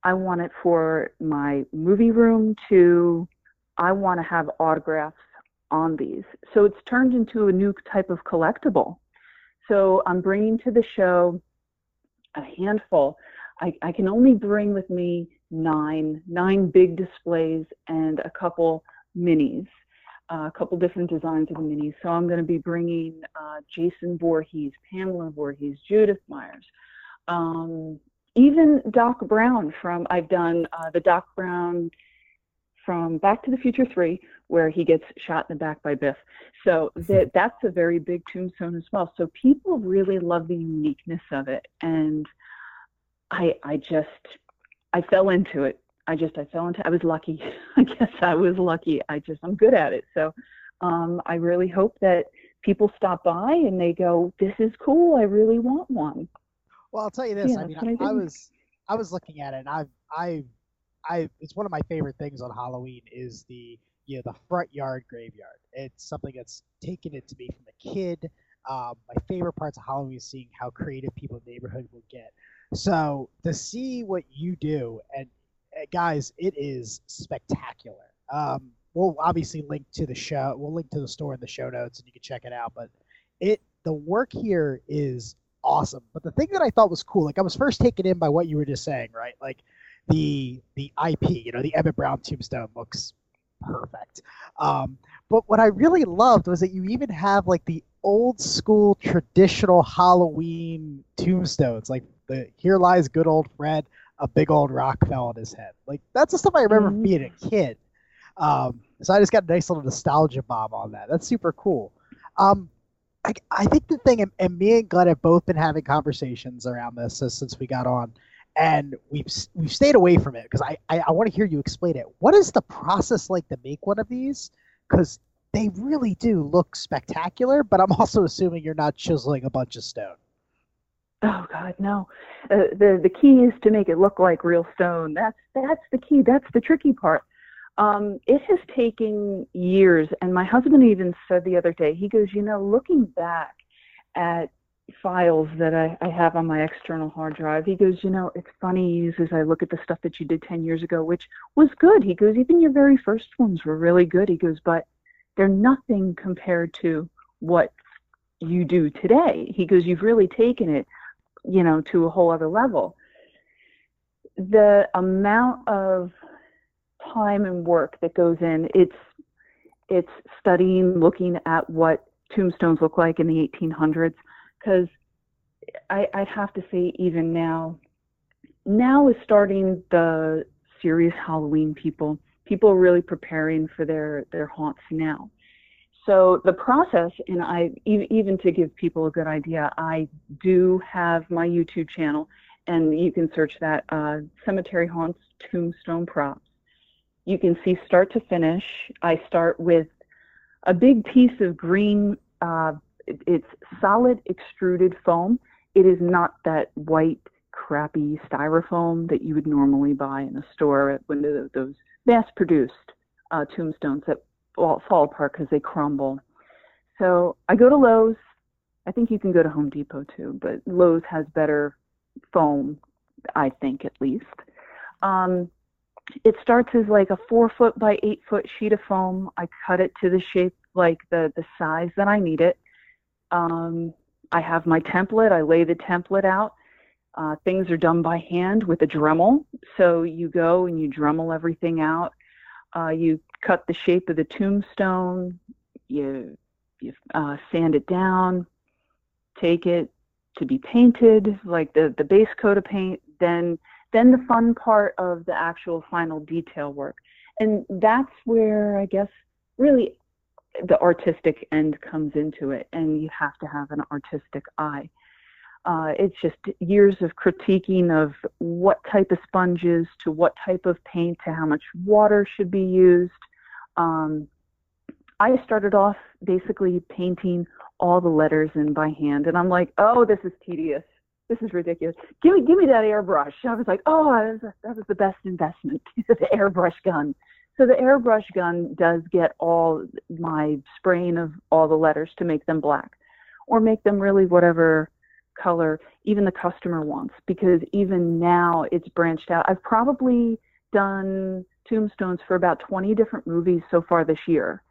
I want it for my movie room to, I want to have autographs on these. So it's turned into a new type of collectible. So I'm bringing to the show a handful. I, I can only bring with me nine, nine big displays and a couple minis a couple different designs of the minis. So I'm going to be bringing uh, Jason Voorhees, Pamela Voorhees, Judith Myers, um, even Doc Brown from, I've done uh, the Doc Brown from Back to the Future 3, where he gets shot in the back by Biff. So that, that's a very big tombstone as well. So people really love the uniqueness of it. And I, I just, I fell into it I just I fell into I was lucky. I guess I was lucky. I just I'm good at it. So um, I really hope that people stop by and they go, "This is cool. I really want one." Well, I'll tell you this. Yeah, I mean, I, I, was I was looking at it, and I I I it's one of my favorite things on Halloween is the you know the front yard graveyard. It's something that's taken it to me from a kid. Um, my favorite parts of Halloween is seeing how creative people in the neighborhood will get. So to see what you do, and guys, it is spectacular. Um, we'll obviously link to the show. We'll link to the store in the show notes, and you can check it out. But it the work here is awesome. But the thing that I thought was cool, like I was first taken in by what you were just saying, right? Like the the IP, you know, the Emmett Brown tombstone looks perfect. Um, but what I really loved was that you even have like the old school traditional Halloween tombstones, like the Here Lies Good Old Fred a big old rock fell on his head. Like that's the stuff I remember mm-hmm. being a kid. Um, so I just got a nice little nostalgia bomb on that. That's super cool. Um, I, I think the thing, and, and, me and Glenn have both been having conversations around this since we got on, and we've we've stayed away from it because I, I, I want to hear you explain it. What is the process like to make one of these? Because they really do look spectacular, but I'm also assuming you're not chiseling a bunch of stone. Oh God, no. Uh, the the key is to make it look like real stone. That's that's the key. That's the tricky part. Um, it has taken years, and my husband even said the other day. He goes, you know, looking back at files that I, I have on my external hard drive, he goes, you know, it's funny he as I look at the stuff that you did ten years ago, which was good. He goes, even your very first ones were really good. He goes, but they're nothing compared to what you do today. He goes, you've really taken it you know, to a whole other level. The amount of time and work that goes in, it's it's studying, looking at what tombstones look like in the 1800s, because I'd have to say even now, now is starting the serious Halloween people. People are really preparing for their their haunts now. So the process, and I even to give people a good idea, I do have my YouTube channel, and you can search that uh, Cemetery Haunts Tombstone Props. You can see start to finish. I start with a big piece of green. Uh, it's solid extruded foam. It is not that white crappy styrofoam that you would normally buy in a store at one of those mass-produced uh, tombstones that fall, fall apart because they crumble. So I go to Lowe's. I think you can go to Home Depot too, but Lowe's has better foam, I think at least. Um, it starts as like a four foot by eight foot sheet of foam. I cut it to the shape, like the the size that I need it. Um, I have my template. I lay the template out. Uh, things are done by hand with a Dremel. So you go and you Dremel everything out. Uh, you cut the shape of the tombstone, you, you uh, sand it down, take it to be painted, like the, the base coat of paint, then then the fun part of the actual final detail work. And that's where I guess really the artistic end comes into it, and you have to have an artistic eye. Uh, it's just years of critiquing of what type of sponges to what type of paint to how much water should be used. Um, I started off basically painting all the letters in by hand, and I'm like, oh, this is tedious. This is ridiculous. Give me, give me that airbrush. I was like, oh, that was, that was the best investment, the airbrush gun. So the airbrush gun does get all my spraying of all the letters to make them black, or make them really whatever color even the customer wants because even now it's branched out. I've probably done tombstones for about 20 different movies so far this year.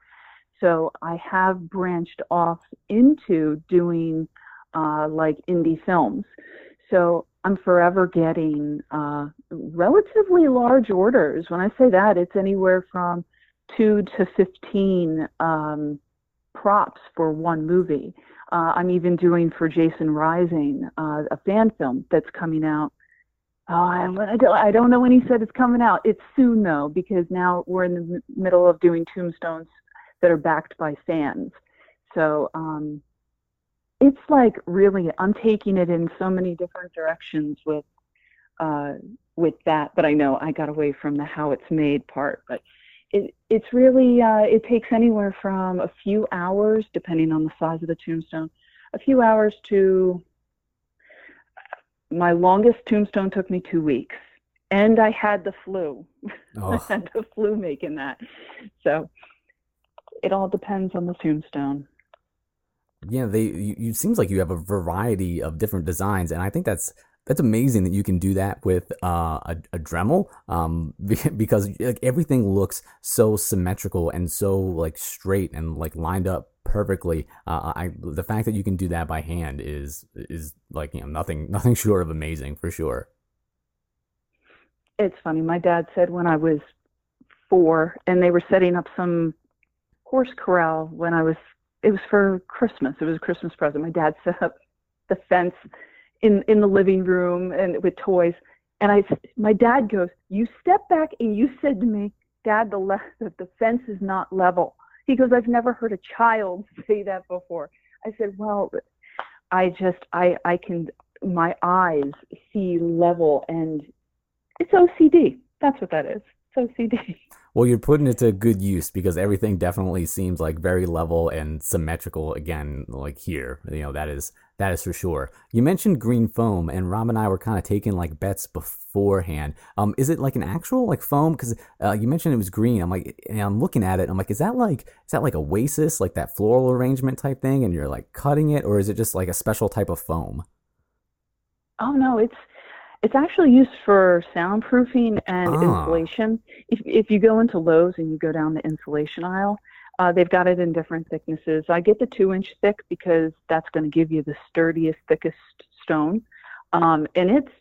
So I have branched off into doing uh, like indie films. So I'm forever getting uh, relatively large orders. When I say that, it's anywhere from two to 15 um, props for one movie. Uh, I'm even doing for Jason Rising uh, a fan film that's coming out. I, I don't know when he said it's coming out. It's soon though, because now we're in the middle of doing tombstones that are backed by fans. So um, it's like really, I'm taking it in so many different directions with uh, with that. But I know I got away from the how it's made part. But it, it's really uh, it takes anywhere from a few hours, depending on the size of the tombstone, a few hours to my longest tombstone took me two weeks, and I had the flu. Oh. I had the flu making that, so it all depends on the tombstone. Yeah, they. You, it seems like you have a variety of different designs, and I think that's that's amazing that you can do that with uh, a, a Dremel um, because like everything looks so symmetrical and so like straight and like lined up perfectly. Uh, I the fact that you can do that by hand is is like you know nothing nothing short of amazing for sure. It's funny. My dad said when I was four, and they were setting up some horse corral when I was. It was for Christmas. It was a Christmas present. My dad set up the fence in in the living room and with toys. And I, my dad goes, "You step back and you said to me, Dad, the le- the fence is not level." He goes, "I've never heard a child say that before." I said, "Well, I just I I can my eyes see level and it's OCD. That's what that is. It's OCD. Well, you're putting it to good use because everything definitely seems like very level and symmetrical again, like here. You know, that is that is for sure. You mentioned green foam, and Rob and I were kind of taking like bets beforehand. Um, is it like an actual like foam? Because uh, you mentioned it was green. I'm like, and I'm looking at it. I'm like, is that like is that like Oasis, like that floral arrangement type thing? And you're like cutting it, or is it just like a special type of foam? Oh no, it's it's actually used for soundproofing and Ah. insulation. If if you go into Lowe's and you go down the insulation aisle, uh, they've got it in different thicknesses. I get the two inch thick because that's going to give you the sturdiest, thickest stone, um, and it's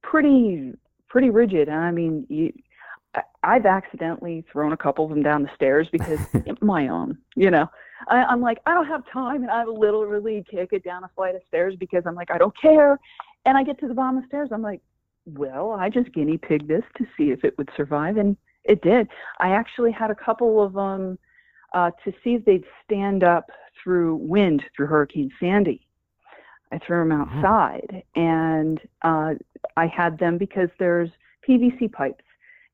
pretty pretty rigid. And I mean, you, I- I've accidentally thrown a couple of them down the stairs because my own, you know. I, I'm like, I don't have time, and I will literally kick it down a flight of stairs because I'm like, I don't care. And I get to the bottom of the stairs. I'm like, well, I just guinea pig this to see if it would survive, and it did. I actually had a couple of them uh, to see if they'd stand up through wind through Hurricane Sandy. I threw them outside, and uh, I had them because there's PVC pipes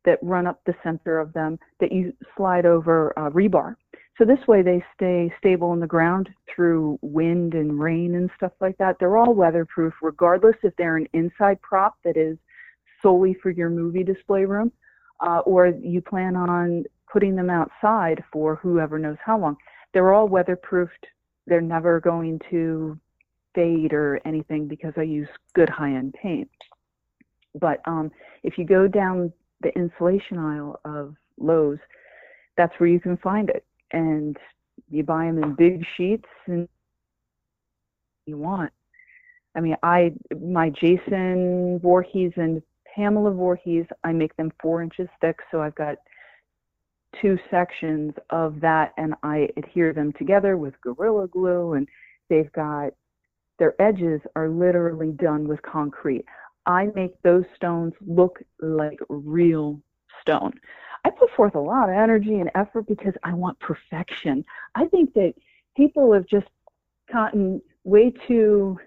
that run up the center of them that you slide over uh, rebar. So this way they stay stable in the ground through wind and rain and stuff like that. They're all weatherproof, regardless if they're an inside prop that is solely for your movie display room, uh, or you plan on putting them outside for whoever knows how long. They're all weatherproofed. They're never going to fade or anything because I use good high-end paint. But um, if you go down the insulation aisle of Lowe's, that's where you can find it and you buy them in big sheets and you want. I mean, I my Jason Voorhees and Pamela Voorhees, I make them four inches thick, so I've got two sections of that, and I adhere them together with Gorilla Glue, and they've got their edges are literally done with concrete. I make those stones look like real stone. I put forth a lot of energy and effort because I want perfection. I think that people have just gotten way too,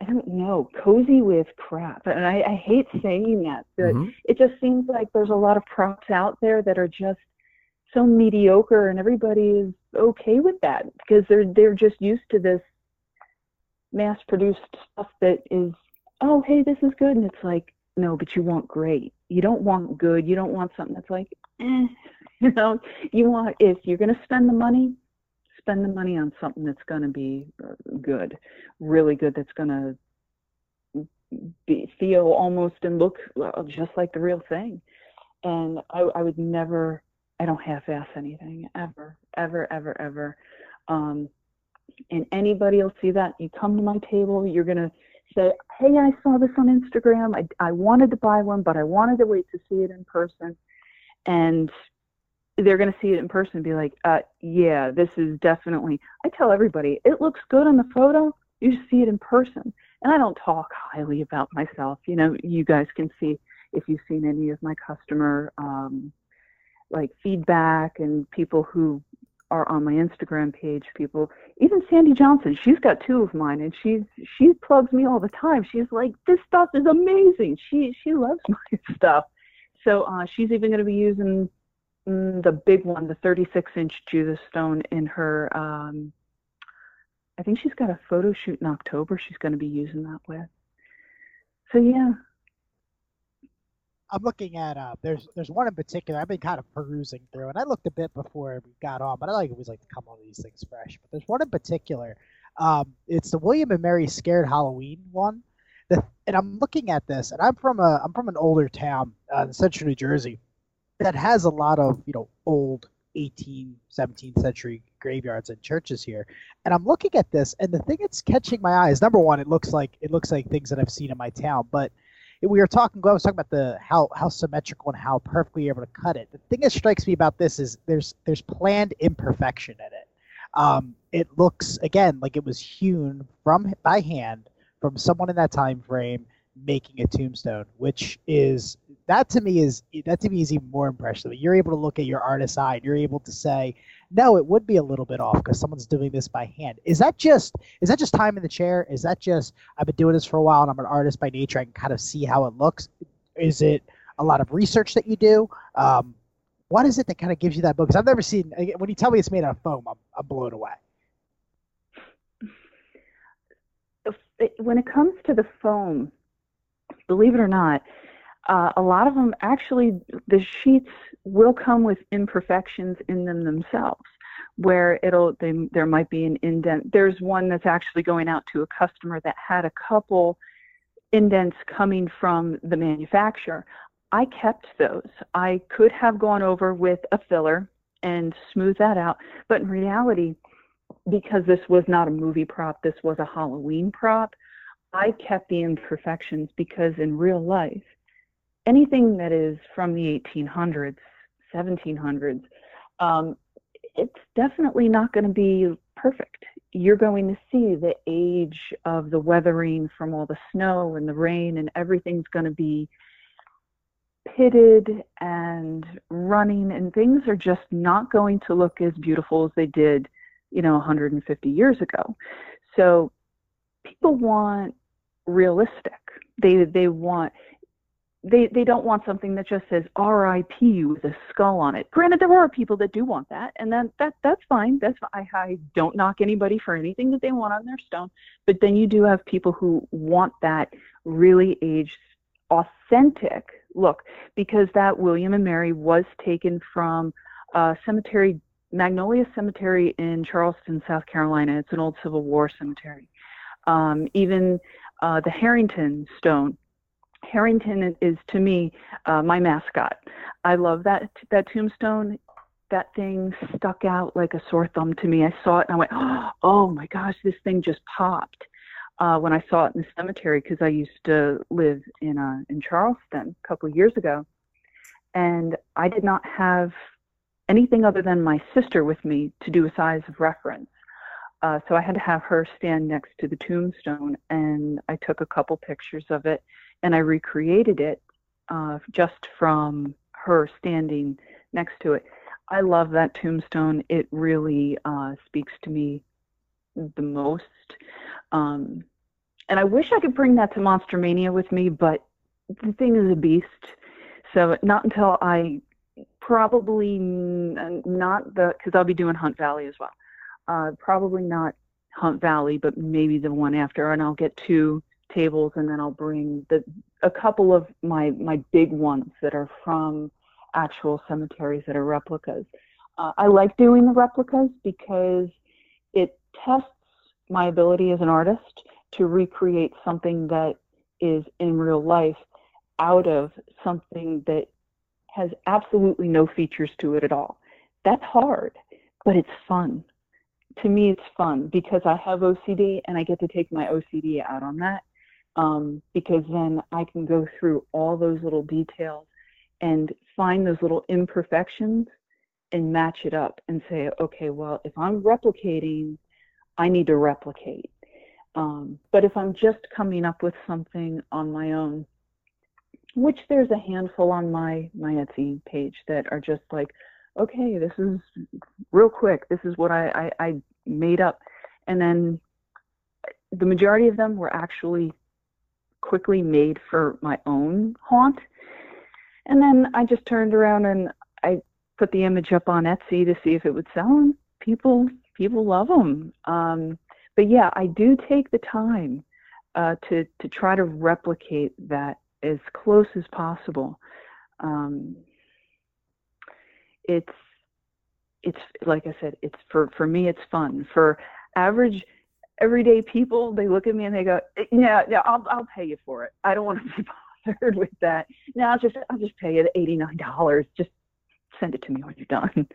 I don't know, cozy with crap. And I, I hate saying that, but Mhm. it just seems like there's a lot of props out there that are just so mediocre and everybody is okay with that because they're they're just used to this mass produced stuff that is oh hey this is good and it's like no but you want great you don't want good you don't want something that's like eh. you know you want if you're going to spend the money spend the money on something that's going to be uh, good really good that's going to feel almost and look uh, just like the real thing. And I, I would never i don't half-ass anything ever ever ever ever. Um, and anybody will see that you come to my table you're going to say hey i saw this on instagram. I, I wanted to buy one but i wanted to wait to see it in person. And they're going to see it in person and be like uh, yeah this is definitely i tell everybody it looks good on the photo you see it in person and i don't talk highly about myself you know you guys can see if you've seen any of my customer um, like feedback and people who are on my Instagram page, people, even Sandy Johnson, she's got two of mine and she's she plugs me all the time. She's like, This stuff is amazing. She she loves my stuff. So uh, she's even gonna be using the big one, the 36 inch Judith Stone in her um I think she's got a photo shoot in October she's gonna be using that with. So yeah. I'm looking at uh there's there's one in particular I've been kind of perusing through and I looked a bit before we got on, but I like always like to come on these things fresh. But there's one in particular. Um it's the William and Mary Scared Halloween one. The, and I'm looking at this and I'm from a I'm from an older town uh, in central New Jersey that has a lot of, you know, old 18th, 17th century graveyards and churches here. And I'm looking at this and the thing that's catching my eye is number one, it looks like it looks like things that I've seen in my town, but we were talking. I was talking about the how how symmetrical and how perfectly you're able to cut it. The thing that strikes me about this is there's there's planned imperfection in it. Um, it looks again like it was hewn from by hand from someone in that time frame making a tombstone, which is that to me is that to me is even more impressive. You're able to look at your artist's eye. And you're able to say no, it would be a little bit off because someone's doing this by hand. Is that just is that just time in the chair? Is that just I've been doing this for a while and I'm an artist by nature? I can kind of see how it looks. Is it a lot of research that you do? Um, what is it that kind of gives you that book? Because I've never seen when you tell me it's made out of foam, I'm, I'm blown away. When it comes to the foam, believe it or not, uh, a lot of them actually the sheets will come with imperfections in them themselves where it'll they, there might be an indent there's one that's actually going out to a customer that had a couple indents coming from the manufacturer. I kept those. I could have gone over with a filler and smooth that out but in reality because this was not a movie prop this was a halloween prop i kept the imperfections because in real life anything that is from the 1800s, 1700s, um, it's definitely not going to be perfect. You're going to see the age of the weathering from all the snow and the rain, and everything's going to be pitted and running, and things are just not going to look as beautiful as they did, you know, 150 years ago. So people want realistic. They they want they they don't want something that just says R.I.P. with a skull on it. Granted, there are people that do want that, and then that that's fine. That's I, I don't knock anybody for anything that they want on their stone. But then you do have people who want that really aged, authentic look because that William and Mary was taken from a cemetery, Magnolia Cemetery in Charleston, South Carolina. It's an old Civil War cemetery. Um, even uh, the Harrington stone Harrington is to me uh, my mascot. I love that that tombstone. That thing stuck out like a sore thumb to me. I saw it and I went, "Oh my gosh, this thing just popped." Uh, when I saw it in the cemetery, because I used to live in uh, in Charleston a couple of years ago, and I did not have anything other than my sister with me to do a size of reference. Uh, so I had to have her stand next to the tombstone, and I took a couple pictures of it and I recreated it uh, just from her standing next to it. I love that tombstone. It really uh, speaks to me the most. Um, and I wish I could bring that to Monster Mania with me, but the thing is a beast. So not until I probably not the because I'll be doing Hunt Valley as well. Uh, probably not Hunt Valley, but maybe the one after, and I'll get two tables and then I'll bring the a couple of my my big ones that are from actual cemeteries that are replicas. Uh, I like doing the replicas because it tests my ability as an artist to recreate something that is in real life out of something that has absolutely no features to it at all. That's hard, but it's fun. To me, it's fun because I have OCD and I get to take my OCD out on that um, because then I can go through all those little details and find those little imperfections and match it up and say, okay, well, if I'm replicating, I need to replicate. Um, but if I'm just coming up with something on my own, which there's a handful on my my Etsy page that are just like, okay, this is real quick. This is what I, I, I made up, and then the majority of them were actually quickly made for my own haunt. And then I just turned around and I put the image up on Etsy to see if it would sell. And people people love them. Um, but yeah, I do take the time uh, to to try to replicate that as close as possible. Um, it's it's like I said, it's for for me, it's fun. For average everyday people, they look at me and they go, "Yeah, yeah, I'll I'll pay you for it. I don't want to be bothered with that. No, I'll just I'll just pay you the eighty nine dollars. Just send it to me when you're done."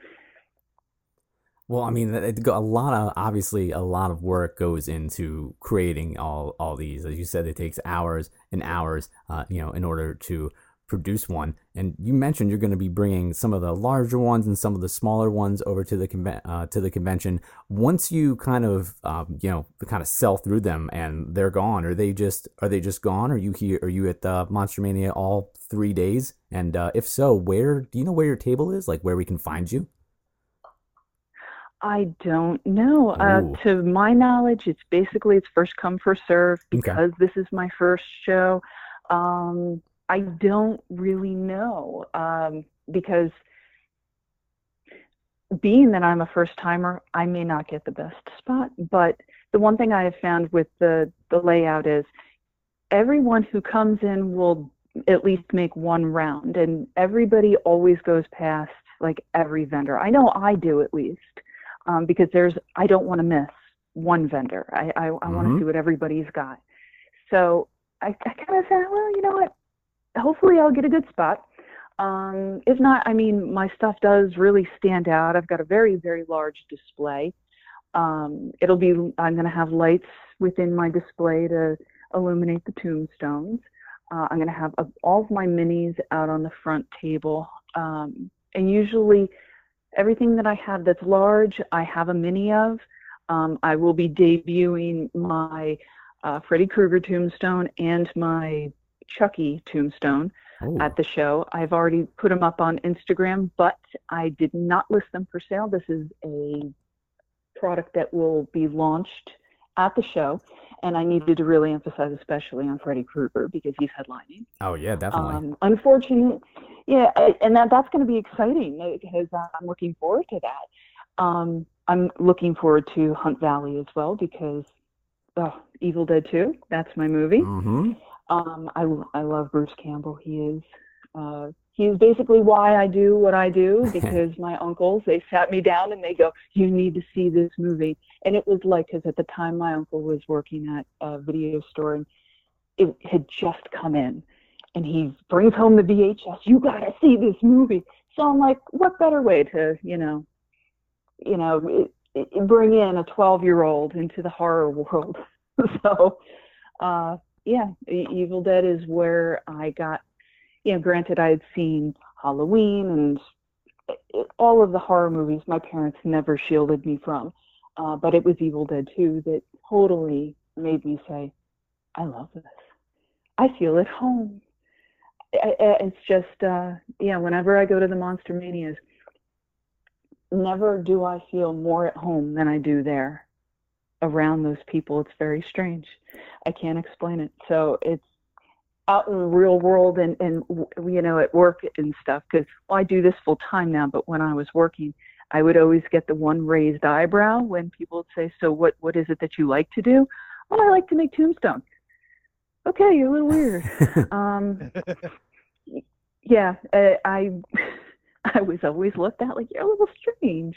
Well, I mean, a lot of obviously a lot of work goes into creating all all these. As you said, it takes hours and hours, uh, you know, in order to produce one. And you mentioned you're going to be bringing some of the larger ones and some of the smaller ones over to the conven- uh, to the convention. Once you kind of um, you know kind of sell through them and they're gone, are they just are they just gone? Are you here? Are you at the Monster Mania all three days? And uh, if so, where do you know where your table is? Like where we can find you? I don't know. Uh, to my knowledge, it's basically it's first come first serve Okay. because this is my first show. Um, I don't really know um, because being that I'm a first timer, I may not get the best spot. But the one thing I have found with the the layout is everyone who comes in will at least make one round, and everybody always goes past like every vendor. I know I do at least um, because there's I don't want to miss one vendor. I I, I want Mhm. to see what everybody's got. So I, I kind of said, well, you know what? Hopefully, I'll get a good spot. Um, if not, I mean, my stuff does really stand out. I've got a very very large display. Um, it'll be I'm going to have lights within my display to illuminate the tombstones. Uh, I'm going to have uh, all of my minis out on the front table. Um, and usually, everything that I have that's large, I have a mini of. Um, I will be debuting my uh, Freddy Krueger tombstone and my Chucky tombstone Oh, at the show. I've already put them up on Instagram, but I did not list them for sale. This is a product that will be launched at the show, and I needed to really emphasize, especially on Freddy Krueger because he's headlining. oh yeah, definitely. Um, unfortunately, yeah, and that that's going to be exciting uh, because I'm looking forward to that. Um, I'm looking forward to Hunt Valley as well because oh, Evil Dead 2, that's my movie. mm-hmm. Um, I, I love Bruce Campbell. He is uh, he is basically why I do what I do because my uncles they sat me down and they go, "You need to see this movie." And it was like because at the time my uncle was working at a video store and it had just come in, and he brings home the VHS. You gotta see this movie. So I'm like, what better way to you know, you know, it, it, bring in a 12 year old into the horror world? so. Uh, yeah, Evil Dead is where I got, you know, granted I had seen Halloween and all of the horror movies my parents never shielded me from. Uh, but it was Evil Dead 2 that totally made me say, I love this. I feel at home. It's just, uh, yeah, whenever I go to the Monster Manias, never do I feel more at home than I do there around those people. It's very strange. I can't explain it. So it's out in the real world and, and you know, at work and stuff. Because well, I do this full time now, but when I was working, I would always get the one raised eyebrow when people would say, "So what? What is it that you like to do?" Oh, I like to make tombstones. Okay, you're a little weird. um, yeah, uh, I I was always looked at like you're a little strange.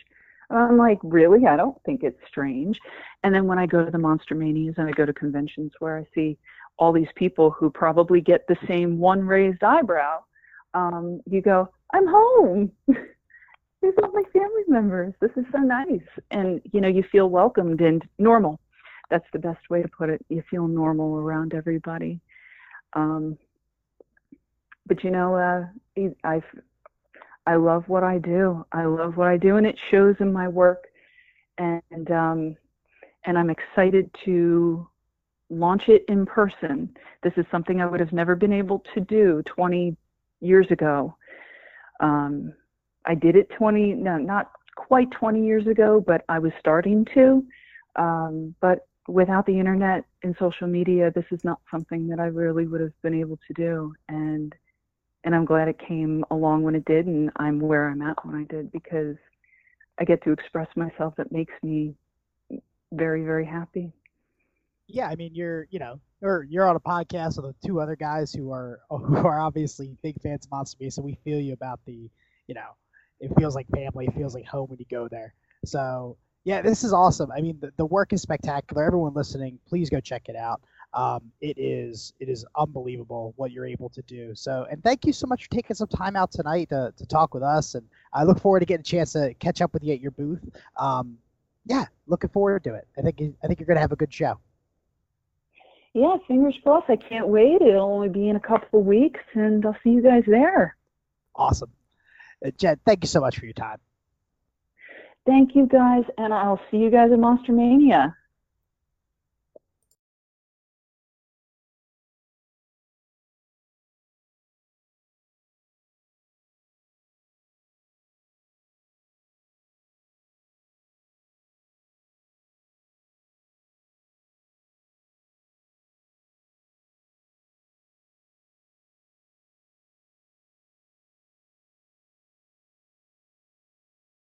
And I'm like, really? I don't think it's strange. And then when I go to the Monster Manias and I go to conventions where I see all these people who probably get the same one raised eyebrow, um, you go, I'm home. These are my family members. This is so nice. And, you know, you feel welcomed and normal. That's the best way to put it. You feel normal around everybody. Um, but, you know, uh, I've, I love what I do. I love what I do, and it shows in my work. And um, and I'm excited to launch it in person. This is something I would have never been able to do 20 years ago. Um, I did it 20, no, not quite 20 years ago, but I was starting to. Um, but without the internet and social media, this is not something that I really would have been able to do. And and I'm glad it came along when it did, and I'm where I'm at when I did because I get to express myself. That makes me very, very happy. yeah, I mean, you're you know, you're you're on a podcast with the two other guys who are who are obviously big fans of Monster Bee, so we feel you about the, you know, it feels like family, it feels like home when you go there. So yeah, this is awesome. I mean, the, the work is spectacular. Everyone listening, please go check it out. Um, it is it is unbelievable what you're able to do. So, and thank you so much for taking some time out tonight to, to talk with us. And I look forward to getting a chance to catch up with you at your booth. Um, yeah, looking forward to it. I think I think you're gonna have a good show. Yeah, fingers crossed. I can't wait. It'll only be in a couple of weeks, and I'll see you guys there. Awesome. Uh, Jed, thank you so much for your time. Thank you guys, and I'll see you guys at Monster Mania.